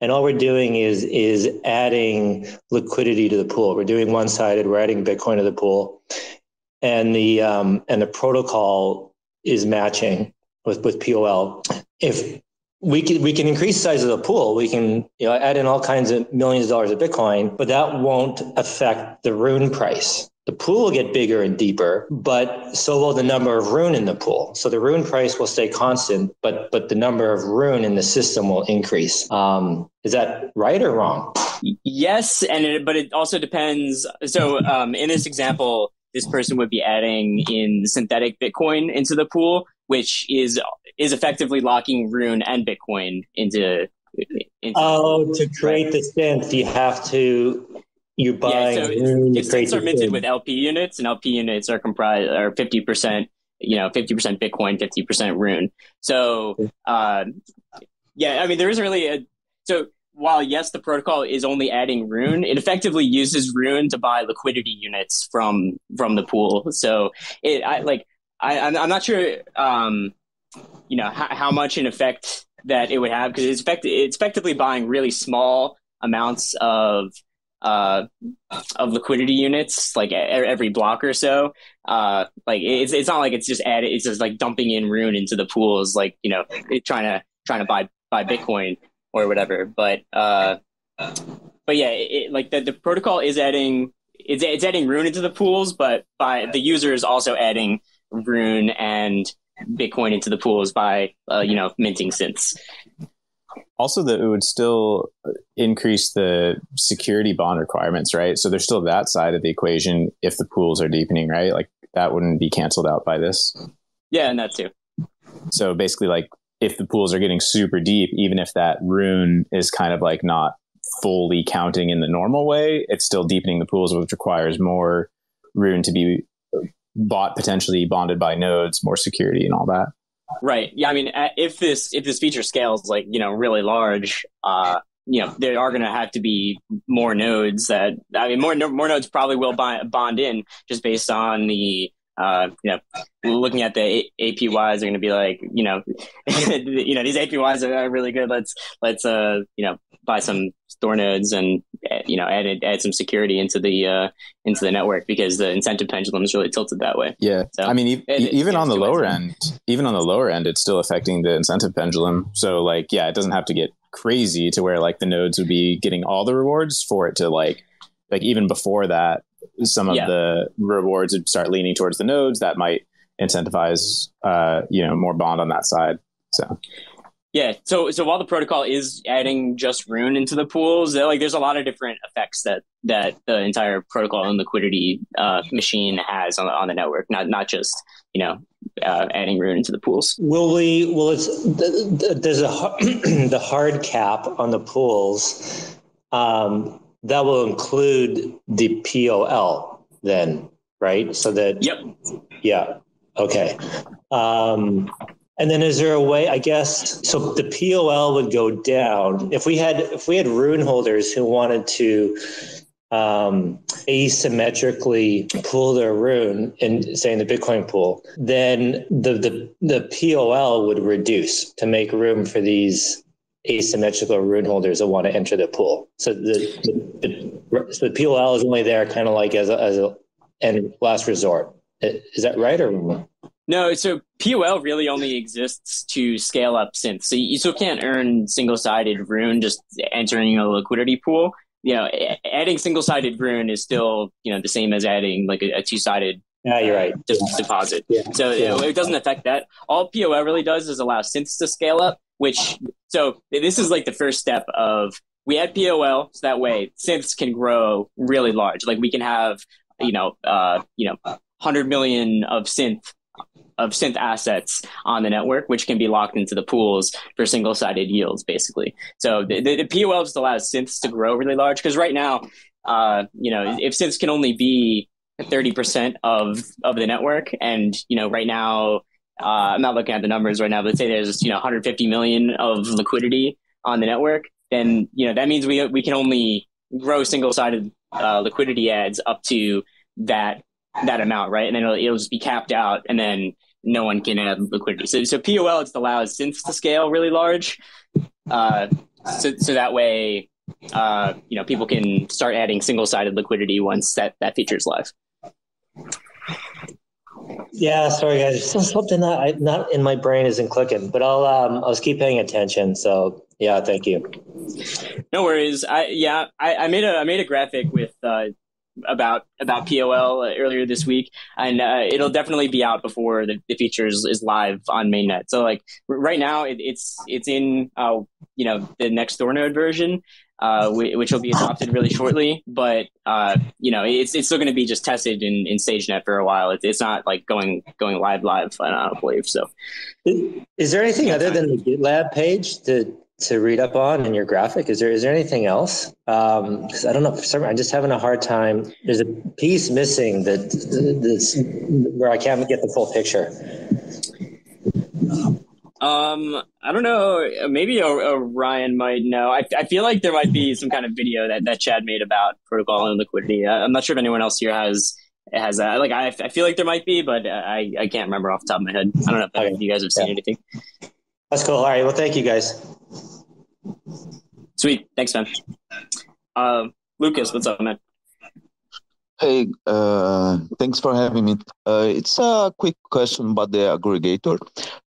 And all we're doing is is adding liquidity to the pool. We're doing one sided. We're adding Bitcoin to the pool, and the um, and the protocol is matching with with POL. If we can we can increase the size of the pool. We can you know add in all kinds of millions of dollars of Bitcoin, but that won't affect the rune price. The pool will get bigger and deeper, but so will the number of rune in the pool. So the rune price will stay constant, but but the number of rune in the system will increase. Um, is that right or wrong? Yes, and it, but it also depends. So um, in this example, this person would be adding in synthetic Bitcoin into the pool, which is is effectively locking Rune and Bitcoin into. into oh, to create the synth, you have to you buy. Yeah, so if synths are minted with LP units, and LP units are comprised are fifty percent, you know, fifty percent Bitcoin, fifty percent Rune. So, uh, yeah, I mean, there isn't really a so while yes, the protocol is only adding Rune, it effectively uses Rune to buy liquidity units from from the pool. So it, I like, I, I'm, I'm not sure, um, you know, how, how much in effect that it would have because it's, effect, it's effectively buying really small amounts of uh, of liquidity units like every block or so. Uh, like it's it's not like it's just added. It's just like dumping in Rune into the pools, like you know, trying to trying to buy buy Bitcoin or whatever. But uh, but yeah, it, like the, the protocol is adding it's it's adding Rune into the pools, but by the user is also adding Rune and Bitcoin into the pools by uh, you know minting synths. Also, that it would still increase the security bond requirements, right? So there's still that side of the equation if the pools are deepening, right? Like that wouldn't be canceled out by this. Yeah, and that too. So basically, like if the pools are getting super deep, even if that rune is kind of like not fully counting in the normal way, it's still deepening the pools, which requires more rune to be bought potentially bonded by nodes, more security and all that. Right. Yeah. I mean, if this if this feature scales like you know really large, uh, you know there are going to have to be more nodes that I mean more more nodes probably will bond in just based on the uh, you know, looking at the APYs are going to be like, you know, (laughs) you know, these APYs are really good. Let's let's uh, you know, buy some store nodes and you know, add add some security into the uh, into the network because the incentive pendulum is really tilted that way. Yeah, so I mean, e- it, even on the lower end, even on the lower end, it's still affecting the incentive pendulum. So, like, yeah, it doesn't have to get crazy to where like the nodes would be getting all the rewards for it to like like even before that some of yeah. the rewards would start leaning towards the nodes that might incentivize uh, you know more bond on that side so yeah so so while the protocol is adding just rune into the pools like there's a lot of different effects that that the entire protocol owned liquidity uh, machine has on the, on the network not not just you know uh, adding rune into the pools will we will it's there's a (clears throat) the hard cap on the pools um, that will include the POL then, right? So that Yep. Yeah. Okay. Um, and then is there a way, I guess, so the POL would go down if we had if we had rune holders who wanted to um, asymmetrically pool their rune and say in the Bitcoin pool, then the the the POL would reduce to make room for these asymmetrical rune holders that want to enter the pool. So the, the, the so the POL is only there kind of like as a, as a and last resort. Is that right or no? So POL really only exists to scale up synths. So you still can't earn single sided rune just entering a liquidity pool. You know, adding single sided rune is still you know the same as adding like a, a two sided yeah, you're uh, right. Just deposit. Yeah. So yeah. it doesn't affect that. All POL really does is allow synths to scale up, which so this is like the first step of we add POL so that way synths can grow really large. Like we can have you know uh, you know hundred million of synth of synth assets on the network, which can be locked into the pools for single sided yields, basically. So the, the, the POL just allows synths to grow really large because right now, uh, you know, if synths can only be 30% of of the network and you know right now uh, i'm not looking at the numbers right now but say there's you know 150 million of liquidity on the network then you know that means we we can only grow single sided uh, liquidity ads up to that that amount, right? And then it'll, it'll just be capped out, and then no one can add liquidity. So, so POL just allows synths to scale really large, uh, so so that way, uh, you know, people can start adding single sided liquidity once that that feature is live. Yeah, sorry guys. Something that I not in my brain isn't clicking, but I'll um I'll keep paying attention. So yeah, thank you. No worries. I yeah, I, I made a I made a graphic with uh, about about POL earlier this week, and uh, it'll definitely be out before the, the feature is, live on mainnet. So like right now, it, it's it's in uh, you know the next Thornode version, uh, which will be adopted really shortly. But uh, you know, it's it's still going to be just tested in, in stagenet for a while. It's, it's not like going going live live. I don't believe so. Is there anything other than the GitLab page to to read up on in your graphic? Is there is there anything else? Um, I don't know. For some, I'm just having a hard time. There's a piece missing that this, where I can't get the full picture. Um, I don't know. Maybe Ryan might know. I, I feel like there might be (laughs) some kind of video that, that Chad made about protocol owned liquidity. I'm not sure if anyone else here has has that. Like I, I feel like there might be, but I, I can't remember off the top of my head. I don't know if okay. you guys have seen yeah. anything. That's cool. All right. Well, thank you guys. Sweet. Thanks, man. Uh, Lucas, what's up, man? Hey, uh, thanks for having me. Uh, it's a quick question about the aggregator.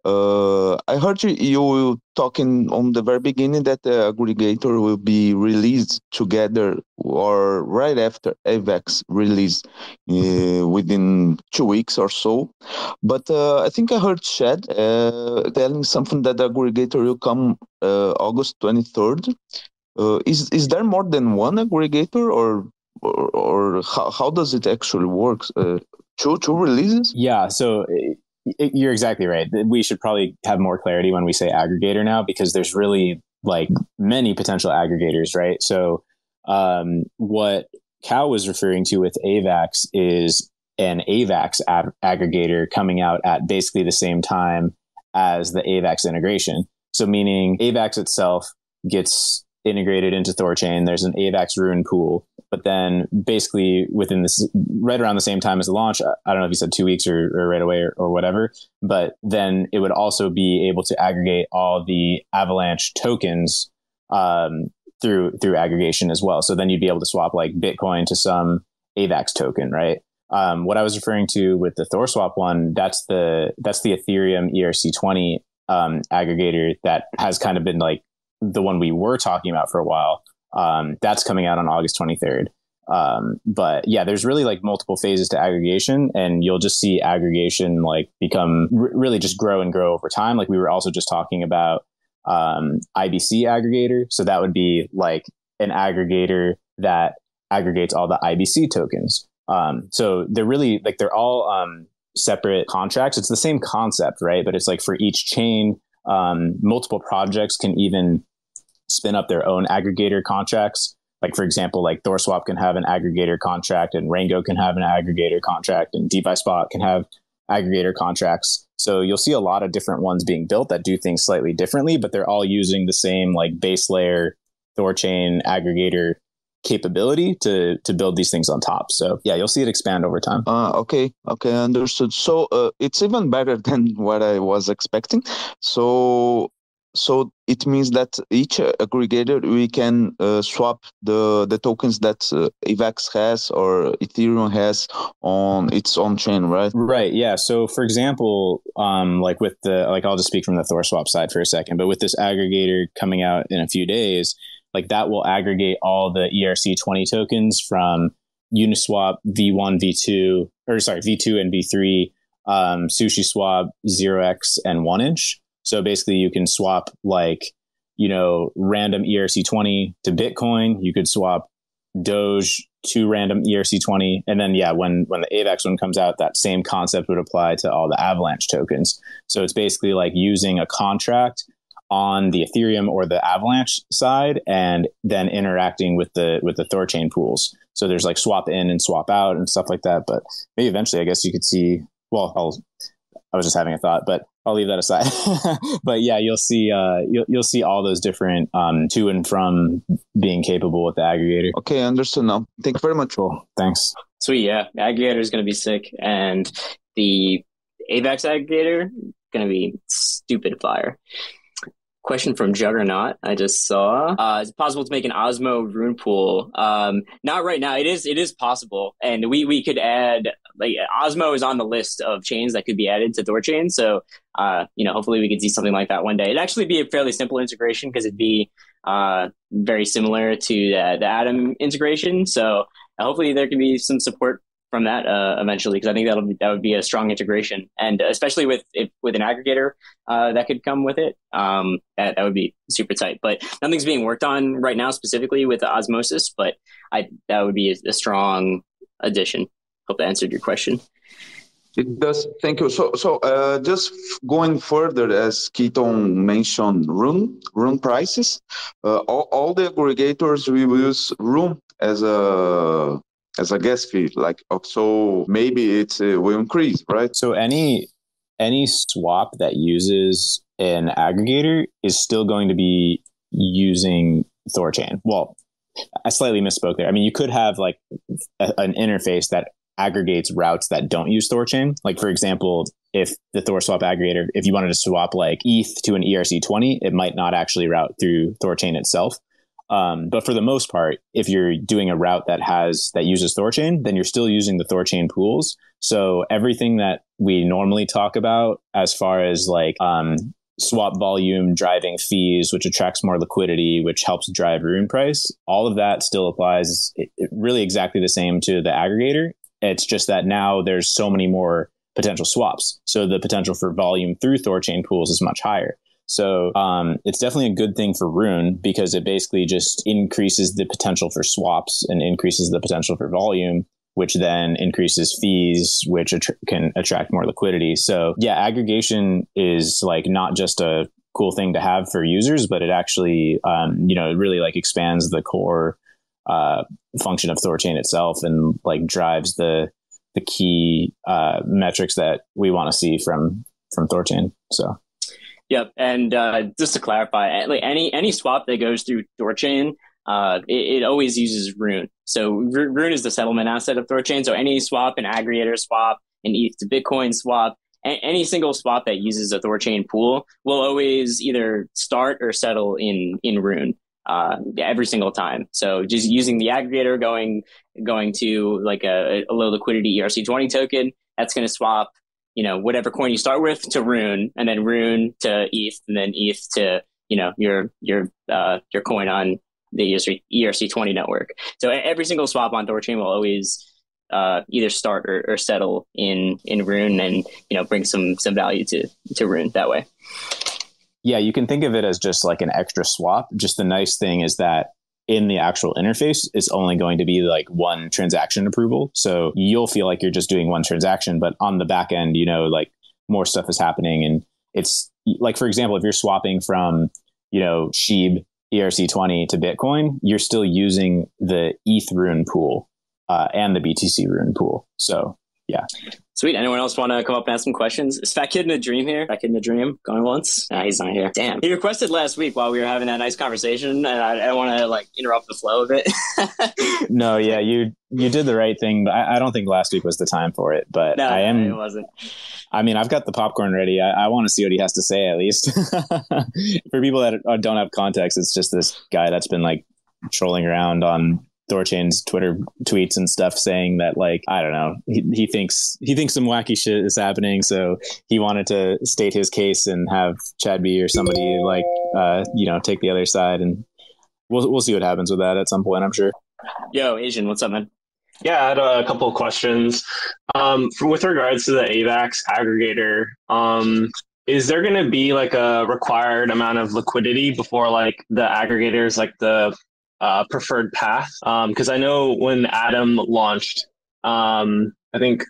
Uh, I heard you, you talking on the very beginning that the aggregator will be released together or right after AVAX release uh, within two weeks or so. But uh, I think I heard Chad uh, telling something that the aggregator will come August 23rd. is is there more than one aggregator or or, or how, how does it actually work? Uh, two two releases? Yeah, so it, you're exactly right. We should probably have more clarity when we say aggregator now because there's really like many potential aggregators, right? So um, what Cow was referring to with AVAX is an AVAX ag- aggregator coming out at basically the same time as the AVAX integration. So meaning AVAX itself gets integrated into Thorchain. There's an AVAX rune pool, but then basically within this, right around the same time as the launch, I don't know if you said two weeks or, or right away or, or, whatever, but then it would also be able to aggregate all the Avalanche tokens um, through through aggregation as well. So then you'd be able to swap like Bitcoin to some AVAX token, right? Um, what I was referring to with the ThorSwap one, that's the that's the Ethereum ERC20 um, aggregator that has kind of been like the one we were talking about for a while. Um, that's coming out on August 23rd. Um, but yeah, there's really like multiple phases to aggregation, and you'll just see aggregation like become r- really just grow and grow over time. Like we were also just talking about um, IBC aggregator, so that would be like an aggregator that aggregates all the IBC tokens. Um, so they're really like they're all um, separate contracts. It's the same concept, right? But it's like for each chain, um, multiple projects can even spin up their own aggregator contracts. Like for example, like ThorSwap can have an aggregator contract, and Rango can have an aggregator contract, and DeFi Spot can have aggregator contracts. So you'll see a lot of different ones being built that do things slightly differently, but they're all using the same like base layer Thorchain aggregator capability to to build these things on top. So yeah, you'll see it expand over time. Uh, okay, okay, understood. So uh, it's even better (laughs) than what I was expecting. So so it means that each aggregator we can uh, swap the the tokens that uh, AVAX has or Ethereum has on its own chain, right? Right. Yeah. So for example, um, like with the like I'll just speak from the ThorSwap side for a second, but with this aggregator coming out in a few days, like that will aggregate all the ERC20 tokens from Uniswap V1, V2, or sorry, V2 and V3, um, SushiSwap, 0x, and 1inch. So basically, you can swap like, you know, random ERC20 to Bitcoin. You could swap Doge to random ERC20. And then, yeah, when, when the AVAX one comes out, that same concept would apply to all the Avalanche tokens. So it's basically like using a contract on the Ethereum or the Avalanche side and then interacting with the with the Thorchain pools. So there's like swap in and swap out and stuff like that. But maybe eventually, I guess you could see. Well, I'll I was just having a thought, but I'll leave that aside. (laughs) but yeah, you'll see uh, you'll you'll see all those different um, to and from being capable with the aggregator. Okay, understood now. Thank you very much. Cool. Thanks. Sweet, yeah. Aggregator is going to be sick, and the AVAX aggregator going to be stupid fire. Question from Juggernaut. I just saw. Uh, is it possible to make an Osmo rune pool? Um, not right now. It is. It is possible, and we we could add like Osmo is on the list of chains that could be added to Thorchain. So, uh, you know, hopefully we could see something like that one day. It'd actually be a fairly simple integration because it'd be uh, very similar to the, the Atom integration. So, hopefully there can be some support from that uh, eventually because I think that'll that would be a strong integration, and especially with if, with an aggregator uh, that could come with it, um, that that would be super tight. But nothing's being worked on right now specifically with osmosis, but I that would be a, a strong addition. Hope that answered your question. It does. Thank you. So, so uh, just going further, as Keaton mentioned, room rune prices. Uh, all, all the aggregators will use rune as a as a gas fee like so maybe it uh, will increase right? So any any swap that uses an aggregator is still going to be using thorchain well i slightly misspoke there. I mean you could have like a, an interface that aggregates routes that don't use thorchain like for example if the ThorSwap aggregator if you wanted to swap like eth to an erc20 it might not actually route through thorchain itself um, but for the most part, if you're doing a route that has that uses Thorchain, then you're still using the Thorchain pools. So everything that we normally talk about as far as like um, swap volume driving fees, which attracts more liquidity, which helps drive rune price, all of that still applies it, it really exactly the same to the aggregator. It's just that now there's so many more potential swaps. So the potential for volume through Thorchain pools is much higher. So um, it's definitely a good thing for Rune because it basically just increases the potential for swaps and increases the potential for volume, which then increases fees, which can attract more liquidity. So yeah, aggregation is like not just a cool thing to have for users, but it actually, um, you know, it really like expands the core uh, function of Thorchain itself and like drives the the key uh, metrics that we want to see from from Thorchain. So. Yep, and uh, just to clarify, any any swap that goes through Thorchain, uh, it, it, always uses Rune. So Rune is the settlement asset of Thorchain. So any swap, an aggregator swap, an ETH to Bitcoin swap, a- any single swap that uses a Thorchain pool will always either start or settle in in Rune. Uh, every single time. So just using the aggregator going going to like a, a low liquidity ERC20 token, that's going to swap you know whatever coin you start with to Rune, and then Rune to ETH, and then ETH to you know your your uh, your coin on the ERC twenty network. So every single swap on Thorchain will always uh, either start or, or, settle in in Rune, and you know bring some some value to to Rune that way. Yeah, you can think of it as just like an extra swap. Just the nice thing is that in the actual interface is only going to be like one transaction approval. So you'll feel like you're just doing one transaction, but on the back end, you know, like more stuff is happening. And it's like, for example, if you're swapping from, you know, SHIB ERC20 to Bitcoin, you're still using the ETH rune pool uh, and the BTC rune pool. So yeah. Sweet. Anyone else want to come up and ask some questions? Is Fat Kid in a Dream here? Fat Kid in a Dream going once? Nah, he's not here. Damn. He requested last week while we were having that nice conversation, and I, I don't want to like interrupt the flow of it. (laughs) no, yeah, you you did the right thing, but I, I, don't think last week was the time for it. But no, I am. it wasn't. I mean, I've got the popcorn ready. I, I want to see what he has to say at least. (laughs) for people that don't have context, it's just this guy that's been like trolling around on Thorchain's Twitter tweets and stuff saying that like I don't know he, he thinks he thinks some wacky shit is happening so he wanted to state his case and have Chad B or somebody like uh, you know take the other side and we'll we'll see what happens with that at some point I'm sure. Yo, Asian, what's up, man? Yeah, I had a couple of questions. Um, for, with regards to the AVAX aggregator, um, is there going to be like a required amount of liquidity before like the aggregators, like the uh, preferred path because um, I know when Atom launched, um, I think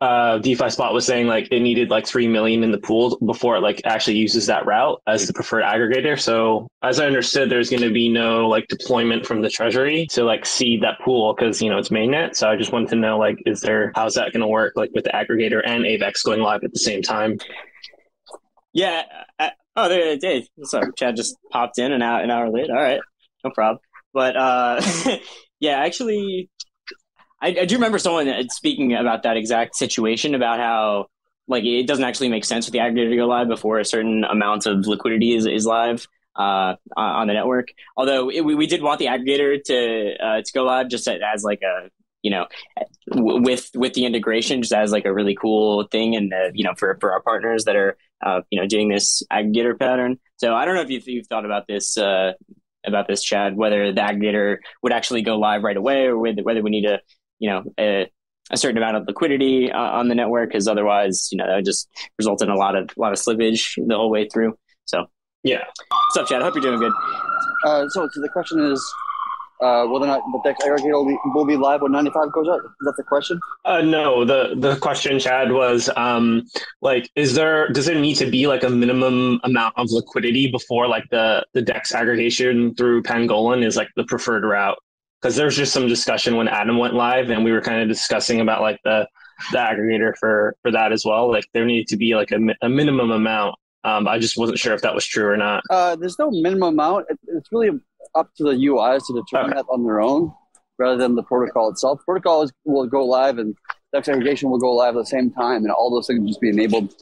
uh, DeFi Spot was saying like it needed like three million in the pool before it like actually uses that route as the preferred aggregator. So as I understood, there's going to be no like deployment from the treasury to like seed that pool because you know it's mainnet. So I just wanted to know like is there how's that going to work like with the aggregator and AVAX going live at the same time? Yeah. I, oh, there it is. Sorry, Chad just popped in an hour, an hour late. All right, no problem. But uh, (laughs) (laughs) yeah, actually, I, I do remember someone speaking about that exact situation about how like it doesn't actually make sense for the aggregator to go live before a certain amount of liquidity is, is live uh, on the network. Although it, we, we did want the aggregator to uh, to go live just as like a you know with with the integration just as like a really cool thing and uh, you know for for our partners that are uh, you know doing this aggregator pattern. So I don't know if you've, you've thought about this. Uh, about this, Chad, whether the aggregator would actually go live right away, or whether, whether we need to, you know, a, a certain amount of liquidity uh, on the network, because otherwise, you know, that would just result in a lot of a lot of slippage the whole way through. So yeah. What's up, Chad? I hope you're doing good. Uh, so, so the question is, uh, whether or not the Dex aggregator will be, will be live when 95 goes up? Is that the question? Uh, no, the the question, Chad, was um, like, is there does there need to be like a minimum amount of liquidity before like the the Dex aggregation through Pangolin is like the preferred route? Because there's just some discussion when Atom went live, and we were kind of discussing about like the the aggregator for for that as well. Like there needed to be like a, a minimum amount um, I just wasn't sure if that was true or not. Uh, there's no minimum amount. It, it's really up to the UIs to determine okay. that on their own rather than the protocol itself. Protocol is, will go live and Dex aggregation will go live at the same time, and all those things will just be enabled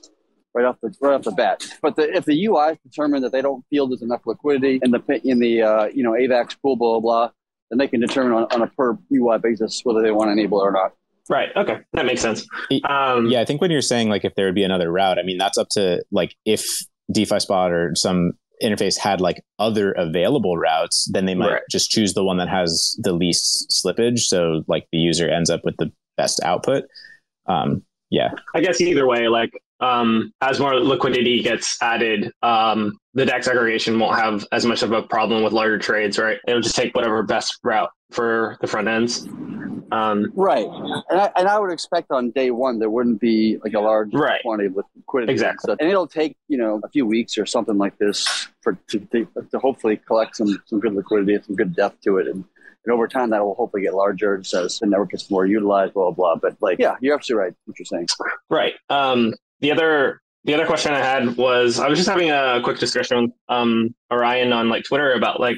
right off the right off the bat. But the, if the UIs determine that they don't feel there's enough liquidity in the in the uh, you know AVAX pool, blah blah blah, then they can determine on, on a per UI basis whether they want to enable it or not. Right. Okay. That makes sense. Um, yeah, I think when you're saying like if there would be another route, I mean that's up to like if DeFi Spot or some interface had like other available routes, then they might right. just choose the one that has the least slippage. So like the user ends up with the best output. Um, yeah. I guess either way, like um, as more liquidity gets added, um, the DEX aggregation won't have as much of a problem with larger trades, right? It'll just take whatever best route for the front ends. Um, right, and I, and I would expect on day one there wouldn't be like a large right. quantity of liquidity. Exactly, and it'll take you know a few weeks or something like this for to, to, to hopefully collect some some good liquidity and some good depth to it, and, and over time that will hopefully get larger as the network gets more utilized, blah blah. blah. But like, yeah, you're absolutely right. What you're saying. Right. Um, the other the other question I had was I was just having a quick discussion with um, Orion on like Twitter about like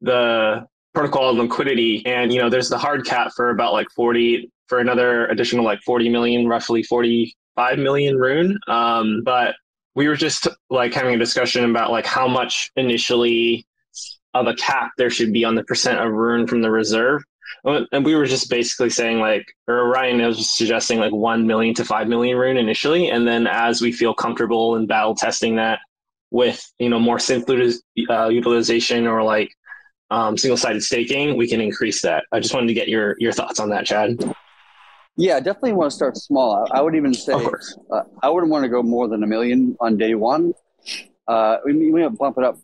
the protocol of liquidity and you know there's the hard cap for about like 40 for another additional like 40 million roughly 45 million rune. Um, but we were just like having a discussion about like how much initially of a cap there should be on the percent of rune from the reserve. And we were just basically saying like Orion was suggesting like 1 million to 5 million rune initially. And then as we feel comfortable in battle testing that with you know more synth uh, utilization or like um, single-sided staking, we can increase that. I just wanted to get your your thoughts on that, Chad. Yeah, definitely want to start small. I, I would even say uh, I wouldn't want to go more than a million on day one. Uh, we, we bump it up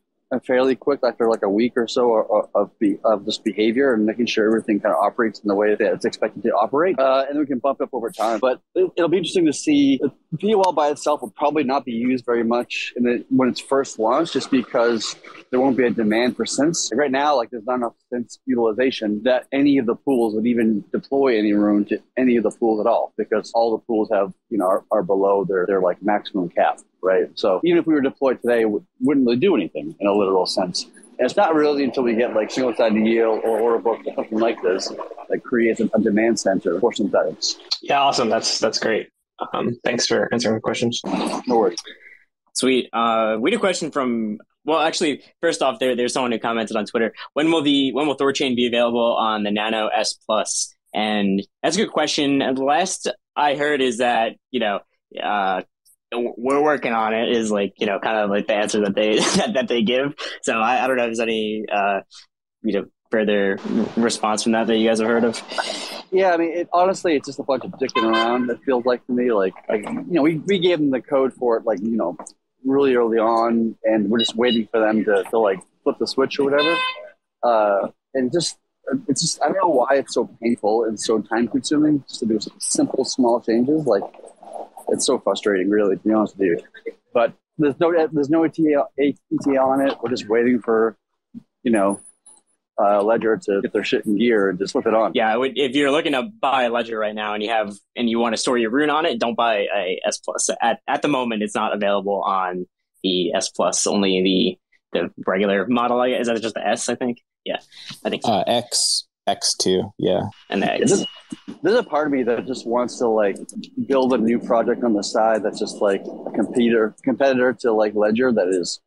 fairly quick after like a week or so of, the, of this behavior and making sure everything kind of operates in the way that it's expected to operate. Uh, and then we can bump up over time. But it, will be interesting to see. The POL by itself will probably not be used very much in the, when it's first launched, just because there won't be a demand for synths. Right now, like there's not enough synths utilization that any of the pools would even deploy any rune to any of the pools at all, because all the pools have you know are, are below their their like maximum cap right? So even if we were deployed today, it wouldn't really do anything in a literal sense. And it's not really until we get like single-sided yield or order book or something like this that creates a, demand center for synthetics. Yeah, awesome. That's that's great. Um, thanks for answering the questions. No worries. Sweet. Uh, we had a question from. Well, actually, first off, there there's someone who commented on Twitter. When will the when will Thorchain be available on the Nano S Plus? And that's a good question. And the last I heard is that you know uh, we're working on it is like you know kind of like the answer that they (laughs) that, they give so I, I don't know if there's any uh you know further response from that that you guys have heard of yeah i mean it, honestly it's just a bunch of dicking around it feels like to me like, like you know we, we gave them the code for it like you know really early on and we're just waiting for them to, to like flip the switch or whatever uh and just it's just i don't know why it's so painful and so time consuming just to do simple small changes like it's so frustrating, really, to be honest with you. But there's no there's no ETL, ETL on it. We're just waiting for, you know, uh, Ledger to get their shit in gear and just flip it on. Yeah, would, if you're looking to buy a Ledger right now and you have and you want to store your rune on it, don't buy a S plus. At at the moment, it's not available on the S plus, only the the regular model. Is that just the S? I think. Yeah, I think. So. Uh, X X two, yeah. And the Is X. it- There's a part of me that just wants to like build a new project on the side that's just like a competitor competitor to like Ledger that is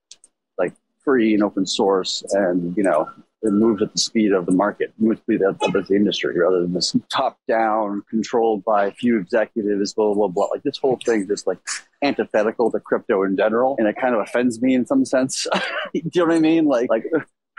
like free and open source and you know it moves at the speed of the market, moves at the speed of the industry rather than this top down controlled by a few executives, blah blah blah. Like this whole thing just like antithetical to crypto in general, and it kind of offends me in some sense. (laughs) Do you know what I mean? Like like.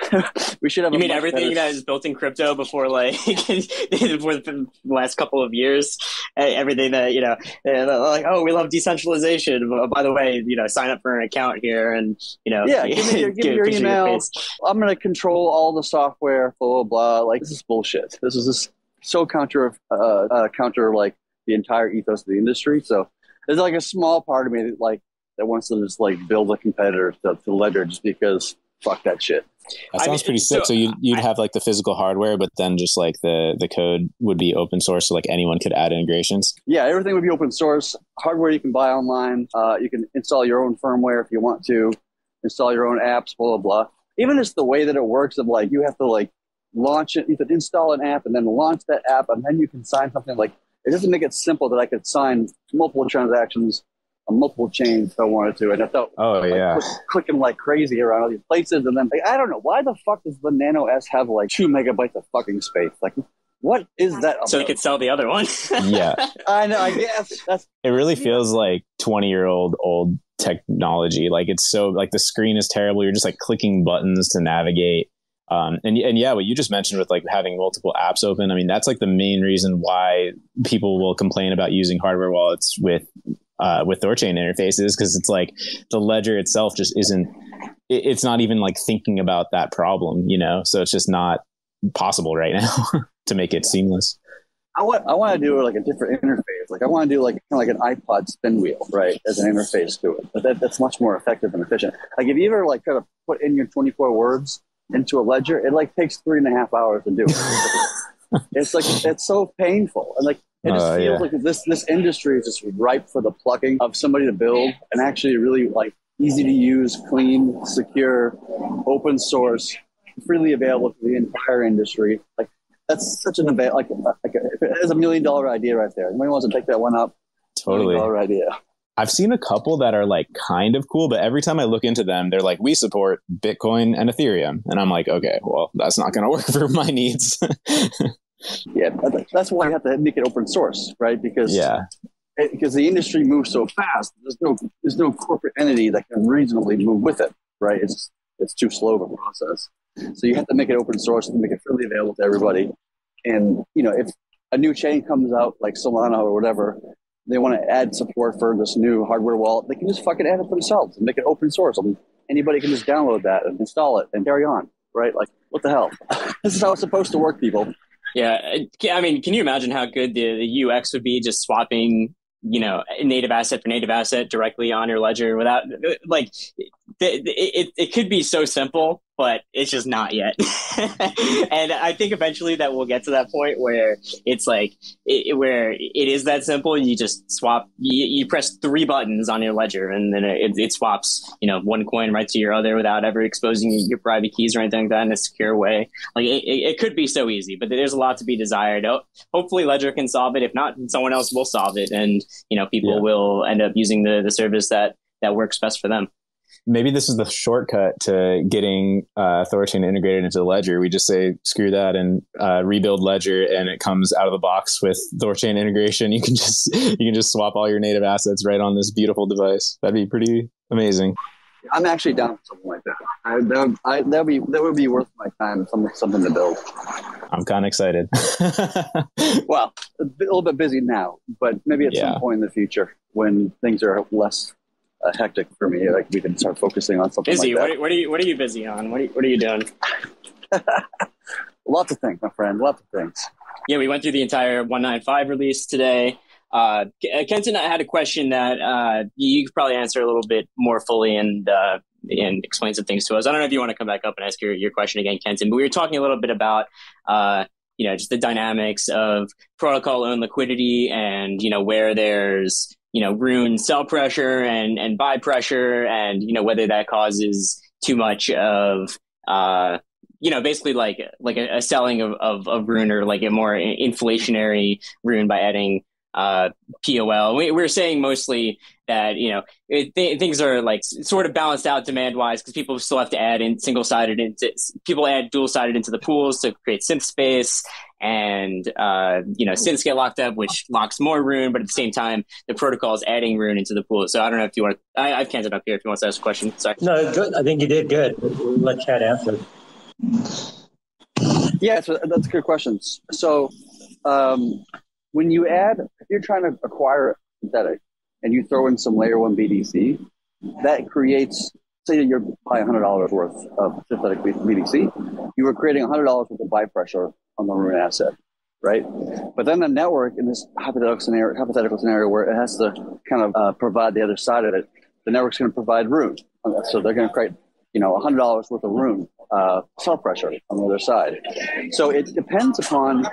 (laughs) we should have. You mean everything better- that is built in crypto before like (laughs) before the last couple of years? Everything that you know, like oh, we love decentralization. By the way, you know, sign up for an account here, and you know, Yeah, give me your- (laughs) give me your email. face. I'm going to control all the software, blah, blah, blah. Like, this is bullshit. This is just so counter, uh, uh, counter, like, the entire ethos of the industry. So there's, like, a small part of me that, like, that wants to just, like, build a competitor to, to Ledger just because fuck that shit. That I sounds mean, pretty sick. so So you'd, you'd I- have like the physical hardware, but then just like the the code would be open source, so like anyone could add integrations. Yeah, everything would be open source. Hardware you can buy online. Uh, you can install your own firmware if you want to. Install your own apps. Blah blah blah. Even just the way that it works of like you have to like launch it. You can install an app and then launch that app, and then you can sign something. Like it doesn't make it simple that I could sign multiple transactions on multiple chains if I wanted to. And I thought Oh like, yeah, click- clicking like crazy around all these places, and then like, I don't know why the fuck does the Nano S have like two megabytes of fucking space? Like, what is that? So they about? could sell the other one. (laughs) yeah. I know. I guess that's It really feels like twenty year old old technology. Like it's so like the screen is terrible. You're just like clicking buttons to navigate. Um, and and yeah, what you just mentioned with like having multiple apps open. I mean, that's like the main reason why people will complain about using hardware wallets with uh, with Thorchain interfaces because it's like the ledger itself just isn't. It, it's not even like thinking about that problem, you know. So it's just not possible right (laughs) now to make it seamless. I want I want to do like a different interface. Like I want to do like kind of like an iPod spin wheel, right, as an interface to it. But that, that's much more effective and efficient. Like if you ever like try to put in your 24 words into a ledger, it like takes three and a half hours to do. it. (laughs) it's like it's so painful and like it just Oh, feels yeah. like this this industry is just ripe for the plucking of somebody to build and actually really like easy to use, clean, secure, open source, freely available to the entire industry. Like that's such an avail like like a, it's a million dollar idea right there. Anybody wants to take that one up? Totally. Million dollar idea. I've seen a couple that are like kind of cool, but every time I look into them, they're like, we support Bitcoin and Ethereum. And I'm like, okay, well, that's not going (laughs) to work for my needs. (laughs) Yeah, that's why you have to make it open source, right? Because yeah. because the industry moves so fast. There's no there's no corporate entity that can reasonably move with it, right? It's it's too slow of a process. So you have to make it open source and make it freely available to everybody. And you know, if a new chain comes out like Solana or whatever, they want to add support for this new hardware wallet, they can just fucking add it themselves and make it open source. I mean, anybody can just download that and install it and carry on, right? Like, what the hell? (laughs) this is how it's supposed to work, people. Yeah, I- mean, can you imagine how good the, the UX would be just swapping, you know, native asset for native asset directly on your ledger without, like, it, it, it could be so simple, but it's just not yet. (laughs) and I think eventually that we'll get to that point where it's like, it, where it is that simple. You just swap, you, you press three buttons on your ledger and then it, it swaps, you know, one coin right to your other without ever exposing your private keys or anything like that in a secure way. Like it, it, could be so easy, but there's a lot to be desired. Oh, hopefully, Ledger can solve it. If not, someone else will solve it, and you know, people Yeah. will end up using the the service that that works best for them. Maybe this is the shortcut to getting uh, Thorchain integrated into Ledger. We just say, screw that and uh, rebuild Ledger, and it comes out of the box with Thorchain integration. You can just you can just swap all your native assets right on this beautiful device. That'd be pretty amazing. I'm actually down for something like that. I, that, would, I, that be that would be worth my time. Something something to build. I'm kind of excited. (laughs) Well, a bit- a little bit busy now, but maybe at Yeah. some point in the future when things are less uh, hectic for me, like we can start focusing on something Busy. like What, what are you What are you busy on? What are, you- What are you doing? (laughs) Lots of things, my friend. Lots of things. Yeah, we went through the entire 195 release today. Uh, uh, Kenton, I had a question that uh, you could probably answer a little bit more fully and uh, and explain some things to us. I don't know if you want to come back up and ask your, your question again, Kenton, but we were talking a little bit about uh, you know just the dynamics of protocol owned liquidity and you know where there's you know rune sell pressure and and buy pressure and you know whether that causes too much of uh you know basically like like a, a selling of, of of rune or like a more inflationary rune by adding uh pol we, we're saying mostly that you know it, th- things are like sort of balanced out demand wise because people still have to add in single sided into people add dual sided into the pools to create synth space and uh, you know synths get locked up which locks more rune but at the same time the protocol is adding rune into the pool. So i don't know if you want to I, i've Kenton up here if you want to ask a question. Sorry. No good. I think you did good. We'll let chad answer. Yeah so that's a good question so um, when you add if you're trying to acquire synthetic and you throw in some layer one BTC, that creates, say you're buying $100 worth of synthetic BTC, you are creating $100 worth of buy pressure on the Rune asset, right? But then the network in this hypothetical scenario, hypothetical scenario where it has to kind of uh, provide the other side of it, the network's going to provide Rune. So they're going to create, you know, $100 worth of Rune uh, sell pressure on the other side. So it depends upon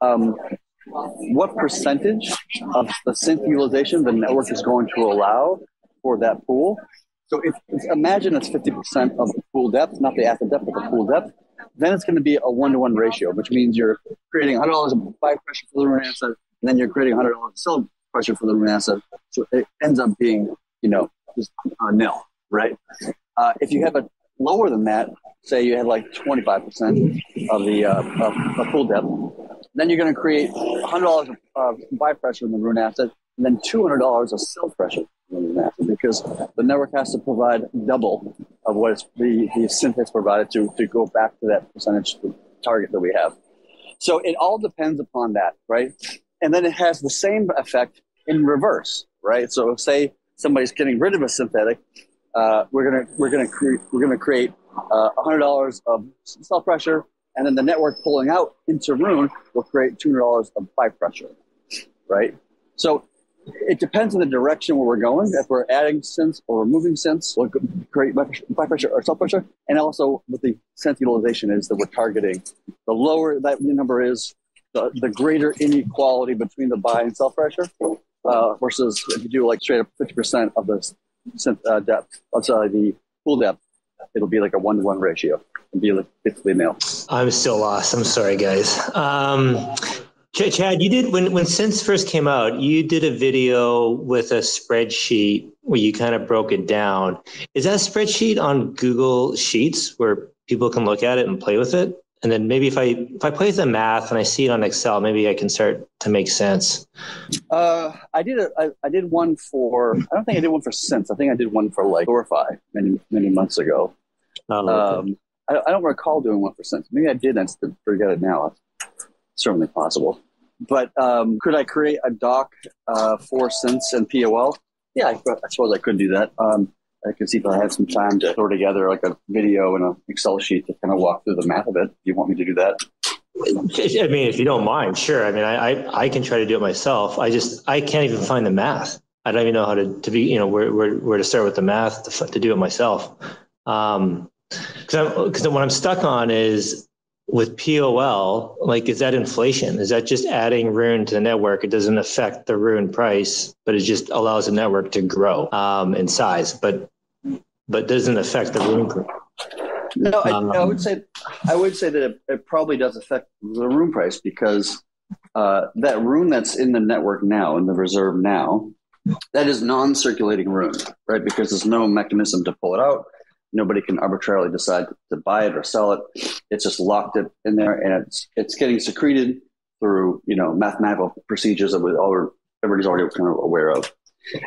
um, what percentage of the synth utilization the network is going to allow for that pool. So if, if imagine it's 50% of the pool depth, not the asset depth, but the pool depth, then it's going to be a one-to-one ratio, which means you're creating $100 of buy pressure for the Rune asset, and then you're creating $100 of sell pressure for the Rune asset. So it ends up being, you know, just uh, nil, right? Uh, if you have a lower than that, say you had like 25% of the uh, of, of pool depth, then you're going to create $100 of buy pressure in the Rune asset, and then $200 of sell pressure in the Rune asset because the network has to provide double of what the, the synths provided to, to go back to that percentage target that we have. So it all depends upon that, right? And then it has the same effect in reverse, right? So say somebody's getting rid of a synthetic, uh, we're gonna we're gonna create we're gonna create uh, $100 of sell pressure and then the network pulling out into Rune will create $200 of buy pressure, right? So it depends on the direction where we're going. If we're adding synths or removing synths, we'll create buy pressure or sell pressure. And also what the synth utilization is that we're targeting. The lower that number is, the, the greater inequality between the buy and sell pressure uh, versus if you do like straight up 50% of the uh, depth, I'm sorry, the pool depth, it'll be like a one to one ratio and be like basically nil. I'm still lost. I'm sorry, guys. Um, Ch- Chad, you did when when Synths first came out. You did a video with a spreadsheet where you kind of broke it down. Is that spreadsheet on Google Sheets where people can look at it and play with it? And then maybe if I if I play with the math and I see it on Excel, maybe I can start to make sense. Uh, I did a I, I did one for I don't think I did one for Synths. I think I did one for like Thorify many many months ago. Oh, okay. Um, I, I don't recall doing one for Synths. Maybe I did. I forget it now. It's certainly possible. But um, could I create a doc uh, for Synths and POL? Yeah, I, I suppose I could do that. Um, I can see if I had some time to throw together like a video and an Excel sheet to kind of walk through the math of it. Do you want me to do that? I mean, if you don't mind, sure. I mean, I, I, I can try to do it myself. I just I can't even find the math. I don't even know how to, to be, you know, where, where, where to start with the math to, to do it myself. Um, because what I'm stuck on is with POL, like, is that inflation? Is that just adding Rune to the network? It doesn't affect the Rune price, but it just allows the network to grow um, in size, but but doesn't affect the Rune. price. No, I, Um, I would say I would say that it, it probably does affect the rune price because uh, that rune that's in the network now in the reserve now that is non-circulating rune, right? Because there's no mechanism to pull it out. Nobody can arbitrarily decide to buy it or sell it. It's just locked it in there, and it's it's getting secreted through you know mathematical procedures that we all everybody's already kind of aware of.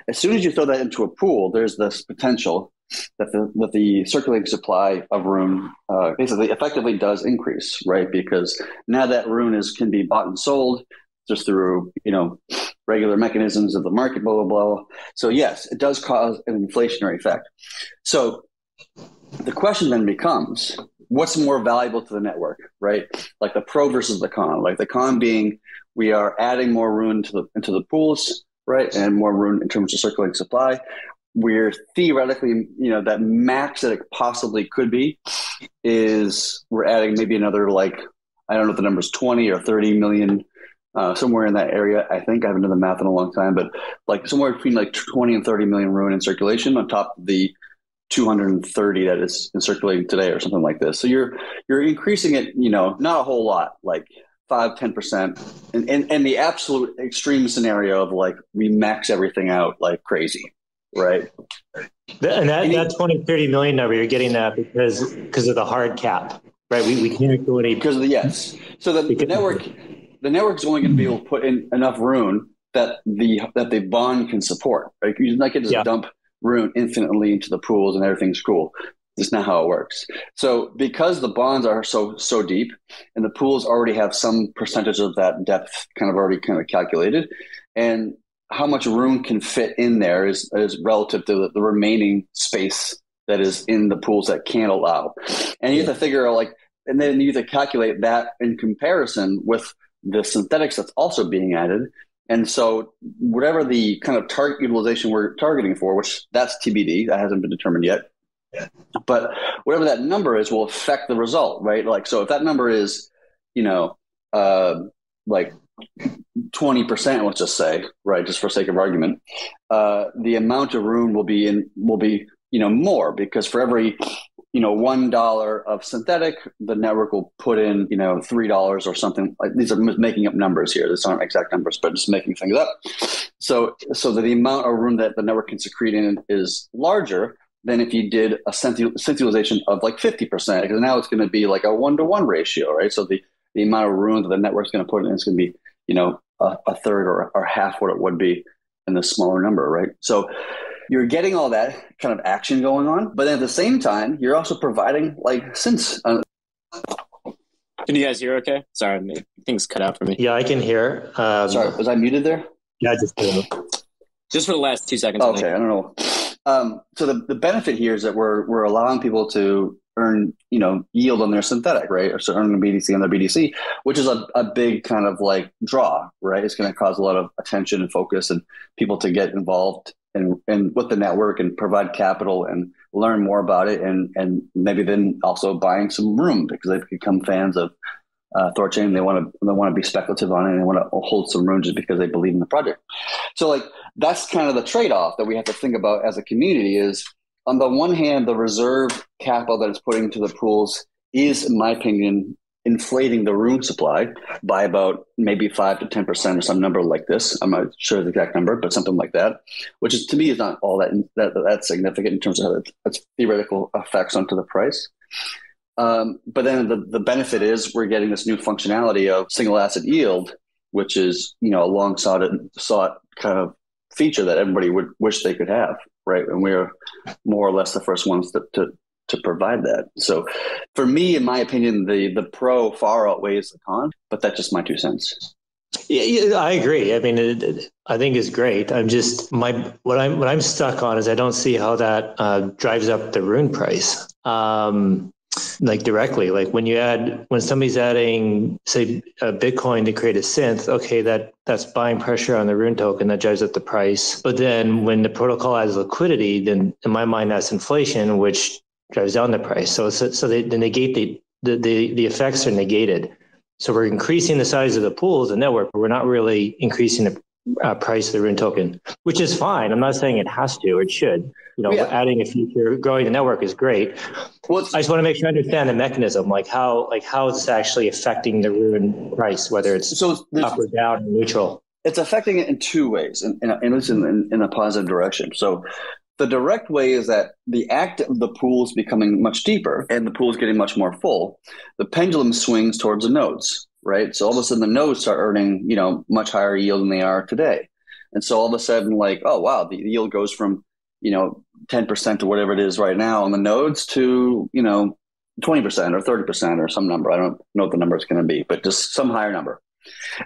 As soon as you throw that into a pool, there's this potential that the, that the circulating supply of rune uh, basically effectively does increase, right? Because now that rune is can be bought and sold just through you know regular mechanisms of the market, blah blah blah. So yes, it does cause an inflationary effect. So the question then becomes, what's more valuable to the network, right? Like the pro versus the con. Like the con being we are adding more rune to the into the pools, right, and more rune in terms of circulating supply we're theoretically, you know, that max that it possibly could be is we're adding maybe another like I don't know if the number is twenty or thirty million uh, somewhere in that area. I think I haven't done the math in a long time, but like somewhere between like 20 and 30 million rune in circulation on top of the 230 that is in circulating today or something like this. So you're you're increasing it, you know, not a whole lot, like five, 10%. And, and, and the absolute extreme scenario of like we max everything out like crazy, right? And that, that 20, 30 million number, you're getting that because because of the hard cap, right? We, we can't go any because of the yes. So the, the network the network's only going to be able to put in enough rune that the that the bond can support. Right? You're not going to dump rune infinitely into the pools and everything's cool. That's not how it works. So because the bonds are so so deep and the pools already have some percentage of that depth kind of already kind of calculated, and how much rune can fit in there is is relative to the, the remaining space that is in the pools that can't allow. And you have to figure out like and then you have to calculate that in comparison with the synthetics that's also being added. And so, whatever the kind of target utilization we're targeting for, which that's TBD, that hasn't been determined yet. But whatever that number is will affect the result, right? Like, so if that number is, you know, uh, like 20%, let's just say, right, just for sake of argument, uh, the amount of rune will be in, will be, you know, more because for every you know, one dollar of synthetic, the network will put in, you know, three dollars or something. Like these are making up numbers here. These aren't exact numbers, but just making things up. So, so that the amount of rune that the network can secrete in is larger than if you did a synth utilization of like fifty percent, because now it's going to be like a one to one ratio, right? So the the amount of rune that the network's going to put in is going to be, you know, a, a third or, or half what it would be in the smaller number, right? So you're getting all that kind of action going on, but at the same time, you're also providing like synths. Uh, can you guys hear? Okay, sorry, things cut out for me. Yeah, I can hear. Um, sorry, was I muted there? Yeah, just just for the last two seconds. Okay, I don't know. Um, so the, the benefit here is that we're we're allowing people to earn you know yield on their synthetic right or so earning a btc on their btc which is a, a big kind of like draw right it's going to cause a lot of attention and focus and people to get involved and and with the network and provide capital and learn more about it and and maybe then also buying some rune because they've become fans of uh, Thorchain. They want to they want to be speculative on it and they want to hold some rune just because they believe in the project. So like that's kind of the trade off that we have to think about as a community is on the one hand the reserve capital that it's putting into the pools is in my opinion inflating the rune supply by about maybe five to ten percent or some number like this. I'm not sure the exact number, but something like that, which is to me is not all that that that's significant in terms of its theoretical effects onto the price. Um, but then the, the benefit is we're getting this new functionality of single asset yield, which is you know a long sought sought kind of feature that everybody would wish they could have, right? And we're more or less the first ones to, to to provide that. So for me, in my opinion, the the pro far outweighs the con, but that's just my two cents. Yeah, yeah I agree. I mean, it, it, I think is great. I'm just my what I'm what I'm stuck on is I don't see how that uh, drives up the rune price. Um, like directly like when you add when somebody's adding say a bitcoin to create a synth okay that that's buying pressure on the rune token that drives up the price but then when the protocol adds liquidity then in my mind that's inflation which drives down the price. So so, so they, they negate the, the, the the effects are negated. So we're increasing the size of the pools, the network, but we're not really increasing the uh, price of the rune token, which is fine. I'm not saying it has to or it should. You know, yeah. adding a feature, growing the network is great. Well, I just want to make sure I understand the mechanism, like how like how is this actually affecting the rune price, whether it's so up or down or neutral. It's affecting it in two ways, and, and, and it's in, in, in a positive direction. So the direct way is that the act of the pool is becoming much deeper and the pool is getting much more full. The pendulum swings towards the nodes, right? So all of a sudden the nodes start earning, you know, much higher yield than they are today. And so all of a sudden, like, oh wow, the yield goes from, you know, 10% to whatever it is right now on the nodes to, you know, 20% or 30% or some number. I don't know what the number is going to be, but just some higher number.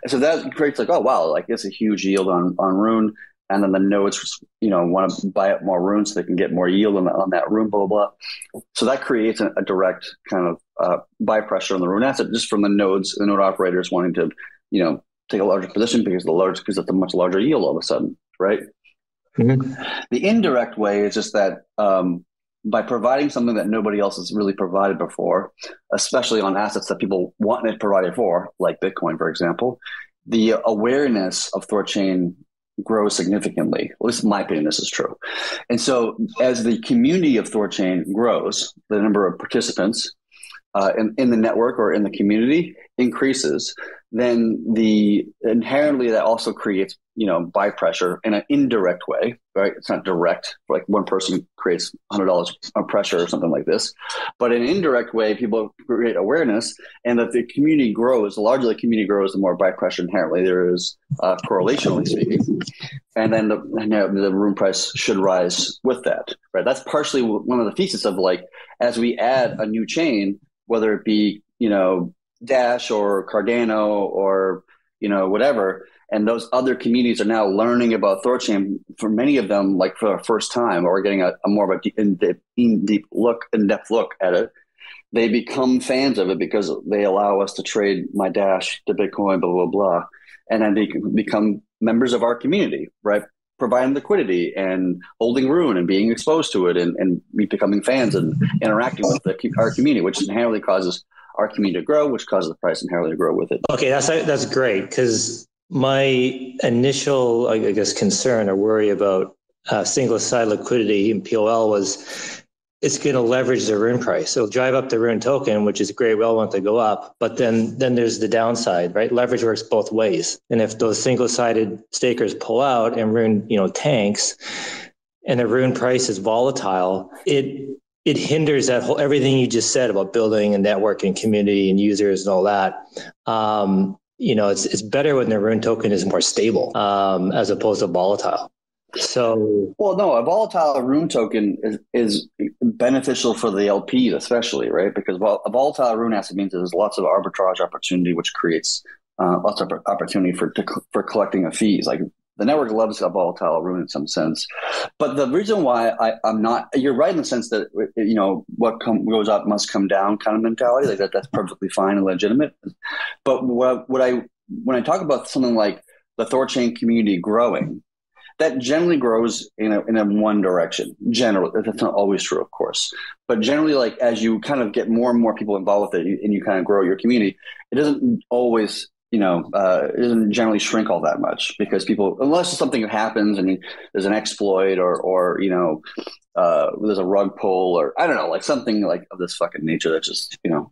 And so that creates like, oh wow, like it's a huge yield on on Rune and then the nodes, you know, want to buy up more runes so they can get more yield on, on that rune, blah, blah, blah. So that creates a, a direct kind of uh, buy pressure on the rune asset just from the nodes, the node operators wanting to, you know, take a larger position because the large because it's a much larger yield all of a sudden, right? Mm-hmm. The indirect way is just that um, by providing something that nobody else has really provided before, especially on assets that people want it provided for, like Bitcoin, for example, the awareness of ThorChain grows significantly. At least in my opinion, this is true. And so as the community of ThorChain grows, the number of participants uh, in, in the network or in the community increases, then the inherently that also creates you know buy pressure in an indirect way right? It's not direct like one person creates $100 of pressure or something like this but in an indirect way people create awareness and that the community grows the larger the community grows the more buy pressure inherently there is uh, correlationally speaking. And then the, the rune price should rise with that right? That's partially one of the thesis of like as we add a new chain whether it be you know Dash or Cardano or you know whatever, and those other communities are now learning about Thorchain. For many of them, like for the first time, or getting a, a more of a in deep, in deep look, in depth look at it. They become fans of it because they allow us to trade my Dash to Bitcoin, blah blah blah, and then they become members of our community, right? providing liquidity and holding Rune and being exposed to it and, and becoming fans and interacting with the, our community, which inherently causes our community to grow, which causes the price inherently to grow with it. Okay, that's that's great because my initial, I guess, concern or worry about uh, single side liquidity in POL was it's going to leverage the rune price. It'll drive up the rune token, which is great. We all want to go up, but then then there's the downside, right? Leverage works both ways, and if those single sided stakers pull out and rune, you know, tanks, and the rune price is volatile, it it hinders that whole everything you just said about building and community and users and all that. Um, you know, it's it's better when the rune token is more stable um, as opposed to volatile. So, well, no, a volatile rune token is, is beneficial for the LP, especially, right? Because a volatile rune asset means there's lots of arbitrage opportunity, which creates uh, lots of opportunity for for collecting of fees. Like the network loves a volatile rune in some sense. But the reason why I, am not, you're right in the sense that, you know, what come, goes up must come down kind of mentality. Like that, that's perfectly fine and legitimate. But what, what I, when I talk about something like the Thorchain community growing, that generally grows in a, in a one direction. Generally, that's not always true, of course, but generally, like as you kind of get more and more people involved with it, and you kind of grow your community, it doesn't always you know, uh, it doesn't generally shrink all that much because people, unless something happens and there's an exploit or, or you know, uh, there's a rug pull or I don't know, like something like of this fucking nature that's just, you know,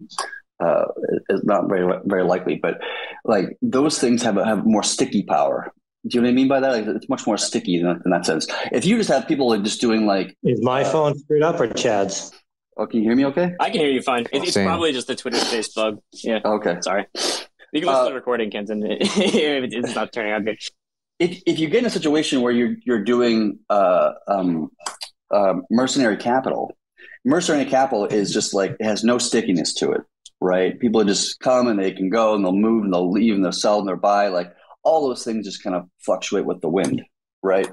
uh, is not very very likely. But like those things have have more sticky power. Do you know what I mean by that? Like, it's much more sticky in that, in that sense. If you just have people like just doing like, is my uh, phone screwed up or Chad's? Oh, can you hear me? Okay. I can hear you fine. It, it's probably just the Twitter space bug. Yeah. Okay. Sorry. You can listen uh, to the recording, Kenton. (laughs) it's not turning out good. If if you get in a situation where you're you're doing uh, um, uh, mercenary capital, mercenary capital is just like it has no stickiness to it, right? People just come and they can go and they'll move and they'll leave and they'll sell and they'll buy. Like all those things just kind of fluctuate with the wind, right?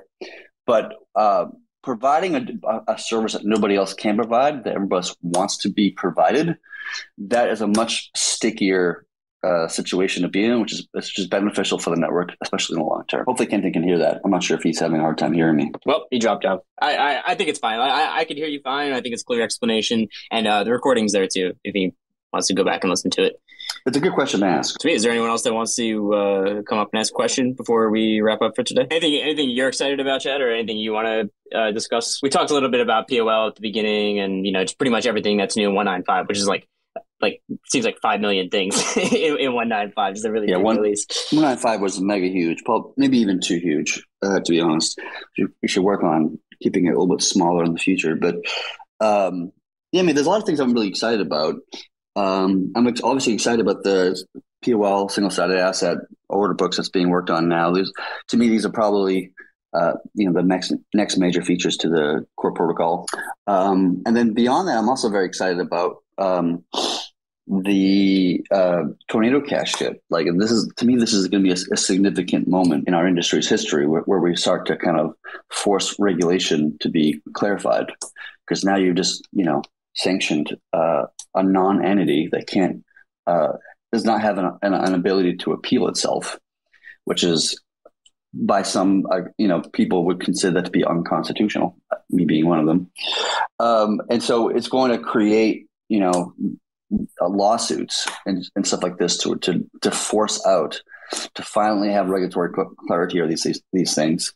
But uh, providing a, a, service that nobody else can provide, that everybody else wants to be provided, that is a much stickier uh, situation to be in, which is which is beneficial for the network, especially in the long term. Hopefully, Kenton can hear that. I'm not sure if he's having a hard time hearing me. Well, he dropped out. I I, I think it's fine. I I can hear you fine. I think it's clear explanation, and uh, the recording's there too. If he wants to go back and listen to it. It's a good question to ask. To me, is there anyone else that wants to uh, come up and ask a question before we wrap up for today? Anything, anything you're excited about, Chad, or anything you want to uh, discuss? We talked a little bit about POL at the beginning, and you know, it's pretty much everything that's new in 195, which is like like seems like five million things (laughs) in, in one nine five. Is a really yeah, big one, release. One nine five was mega huge, probably maybe even too huge. Uh, to be honest, we should work on keeping it a little bit smaller in the future. But um, yeah, I mean, there's a lot of things I'm really excited about. Um, I'm obviously excited about the POL single sided asset order books that's being worked on now. There's, to me, these are probably uh, you know the next next major features to the core protocol. Um, and then beyond that, I'm also very excited about um, the uh, Tornado Cash kit. Like this is to me, this is going to be a, a, significant moment in our industry's history where, where, we start to kind of force regulation to be clarified. Because now you're just you know sanctioned uh, a non-entity that can't uh, does not have an, an, an, ability to appeal itself, which is by some uh, you know people would consider that to be unconstitutional. Me being one of them, um, and so it's going to create you know uh, lawsuits and, and stuff like this to to to force out to finally have regulatory clarity or these, these these things.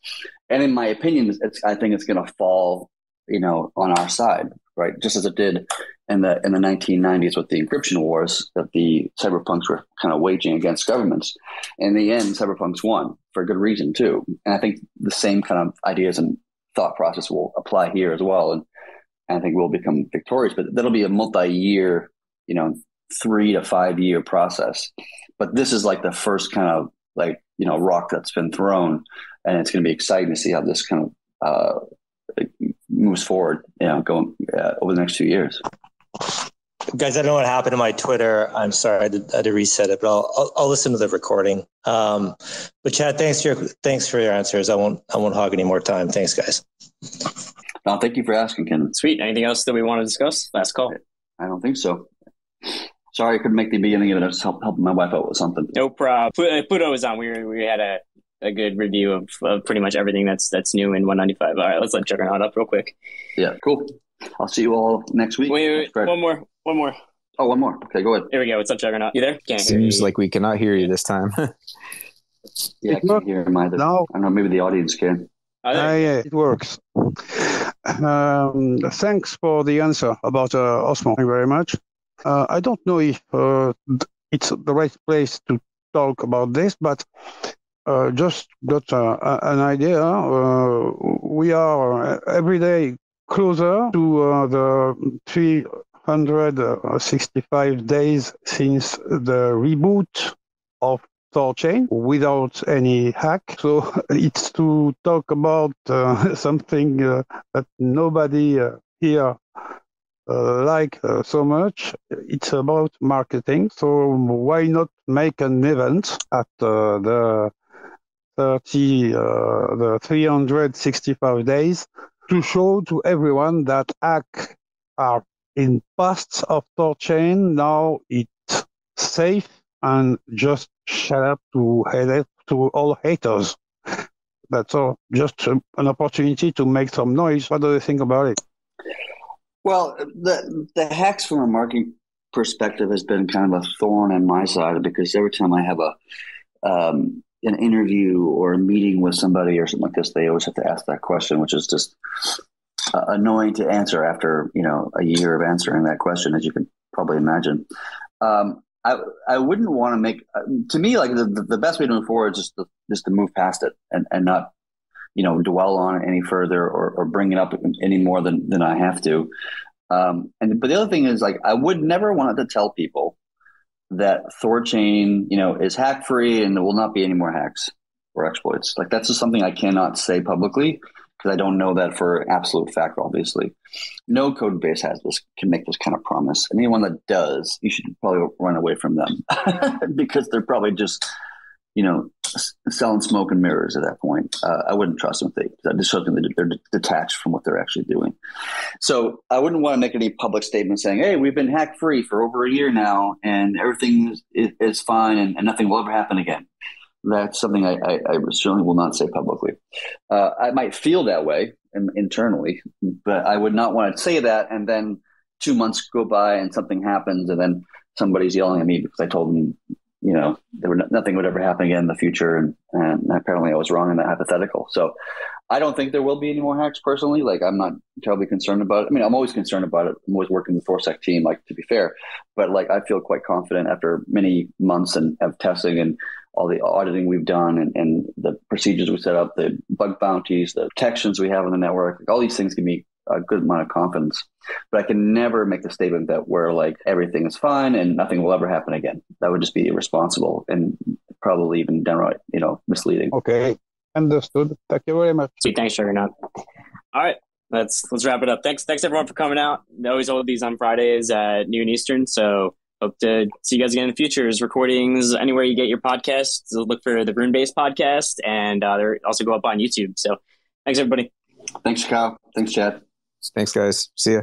And in my opinion, I think it's going to fall, you know, on our side, right? Just as it did in the in the 1990s with the encryption wars that the cyberpunks were kind of waging against governments. In the end, cyberpunks won for a good reason too. And I think the same kind of ideas and thought process will apply here as well. And I think we'll become victorious. But that'll be a multi-year, you know, three to five year process. But this is like the first kind of like you know rock that's been thrown, and it's going to be exciting to see how this kind of uh, moves forward. You know, going uh, over the next few years. Guys, I don't know what happened to my Twitter. I'm sorry, I had to, I had to reset it, but I'll, I'll, I'll listen to the recording. Um, but Chad, thanks for your thanks for your answers. I won't I won't hog any more time. Thanks, guys. No, thank you for asking, Ken. Sweet. Anything else that we want to discuss? Last call. I don't think so. Sorry, I couldn't make the beginning of it. I was help, helping my wife out with something. No problem. Pluto was on. We were, we had a, a good review of, of pretty much everything that's that's new in 195. All right, let's let Juggernaut up real quick. Yeah, cool. I'll see you all next week. Wait, wait, wait. one more, one more. Oh, one more. Okay, go ahead. Here we go. What's up, Juggernaut? You there? Can't Seems like we cannot hear you this time. (laughs) yeah, I can't hear him either. No. I don't know. Maybe the audience can. Uh, yeah, it works. Um, thanks for the answer about uh, Osmo. Thank you very much. Uh, I don't know if uh, it's the right place to talk about this, but uh, just got uh, an idea. Uh, we are every day closer to uh, the 365 days since the reboot of Thorchain without any hack. (laughs) So it's to talk about (laughs) something that nobody here uh, like uh, so much. It's about marketing. So why not make an event at uh, the 30, uh, the 365 days to show to everyone that hack are in past of Thorchain. Now it's safe and just shut up to to all haters. That's all. Just an opportunity to make some noise. What do you think about it? Well, the the hacks from a marketing perspective has been kind of a thorn on my side because every time I have a um, an interview or a meeting with somebody or something like this, they always have to ask that question, which is just uh, annoying to answer after you know a year of answering that question, as you can probably imagine. Um, I I wouldn't want to make uh, to me like the, the best way to move forward is just to, just to move past it and, and not you know dwell on it any further or, or bring it up any more than than I have to. Um, and but the other thing is like I would never want to tell people that Thorchain you know is hack free and there will not be any more hacks or exploits. Like that's just something I cannot say publicly because I don't know that for absolute fact. Obviously, no code base has this can make this kind of promise. Anyone that does, you should probably run away from them (laughs) because they're probably just you know, selling smoke and mirrors at that point. Uh, I wouldn't trust them. If they, just something that they're detached from what they're actually doing. So I wouldn't want to make any public statement saying, "Hey, we've been hack free for over a year now, and everything is, is fine, and, and, nothing will ever happen again." That's something I, I, I certainly will not say publicly. Uh, I might feel that way in, internally, but I would not want to say that and then two months go by and something happens, and then somebody's yelling at me because I told them you know, there were nothing would ever happen again in the future. And, and apparently I was wrong in that hypothetical. So I don't think there will be any more hacks personally. Like I'm not terribly concerned about it. I mean, I'm always concerned about it. I'm always working the Thorsec team, like to be fair, but like I feel quite confident after many months and of testing and all the auditing we've done and, and the procedures we set up, the bug bounties, the protections we have on the network, like all these things can me a good amount of confidence. But I can never make the statement that we're like everything is fine and nothing will ever happen again. That would just be irresponsible and probably even downright, you know, misleading. Okay. Understood. Thank you very much. Sweet. Thanks, Juggernaut. All right. Let's let's wrap it up. Thanks, thanks everyone for coming out. They always hold these on Fridays at noon Eastern. So hope to see you guys again in the future. There's recordings anywhere you get your podcasts. Look for the Rune Base podcast, and uh, they also go up on YouTube. So thanks everybody. Thanks, Kyle. Thanks, Chad. Thanks, guys. See ya.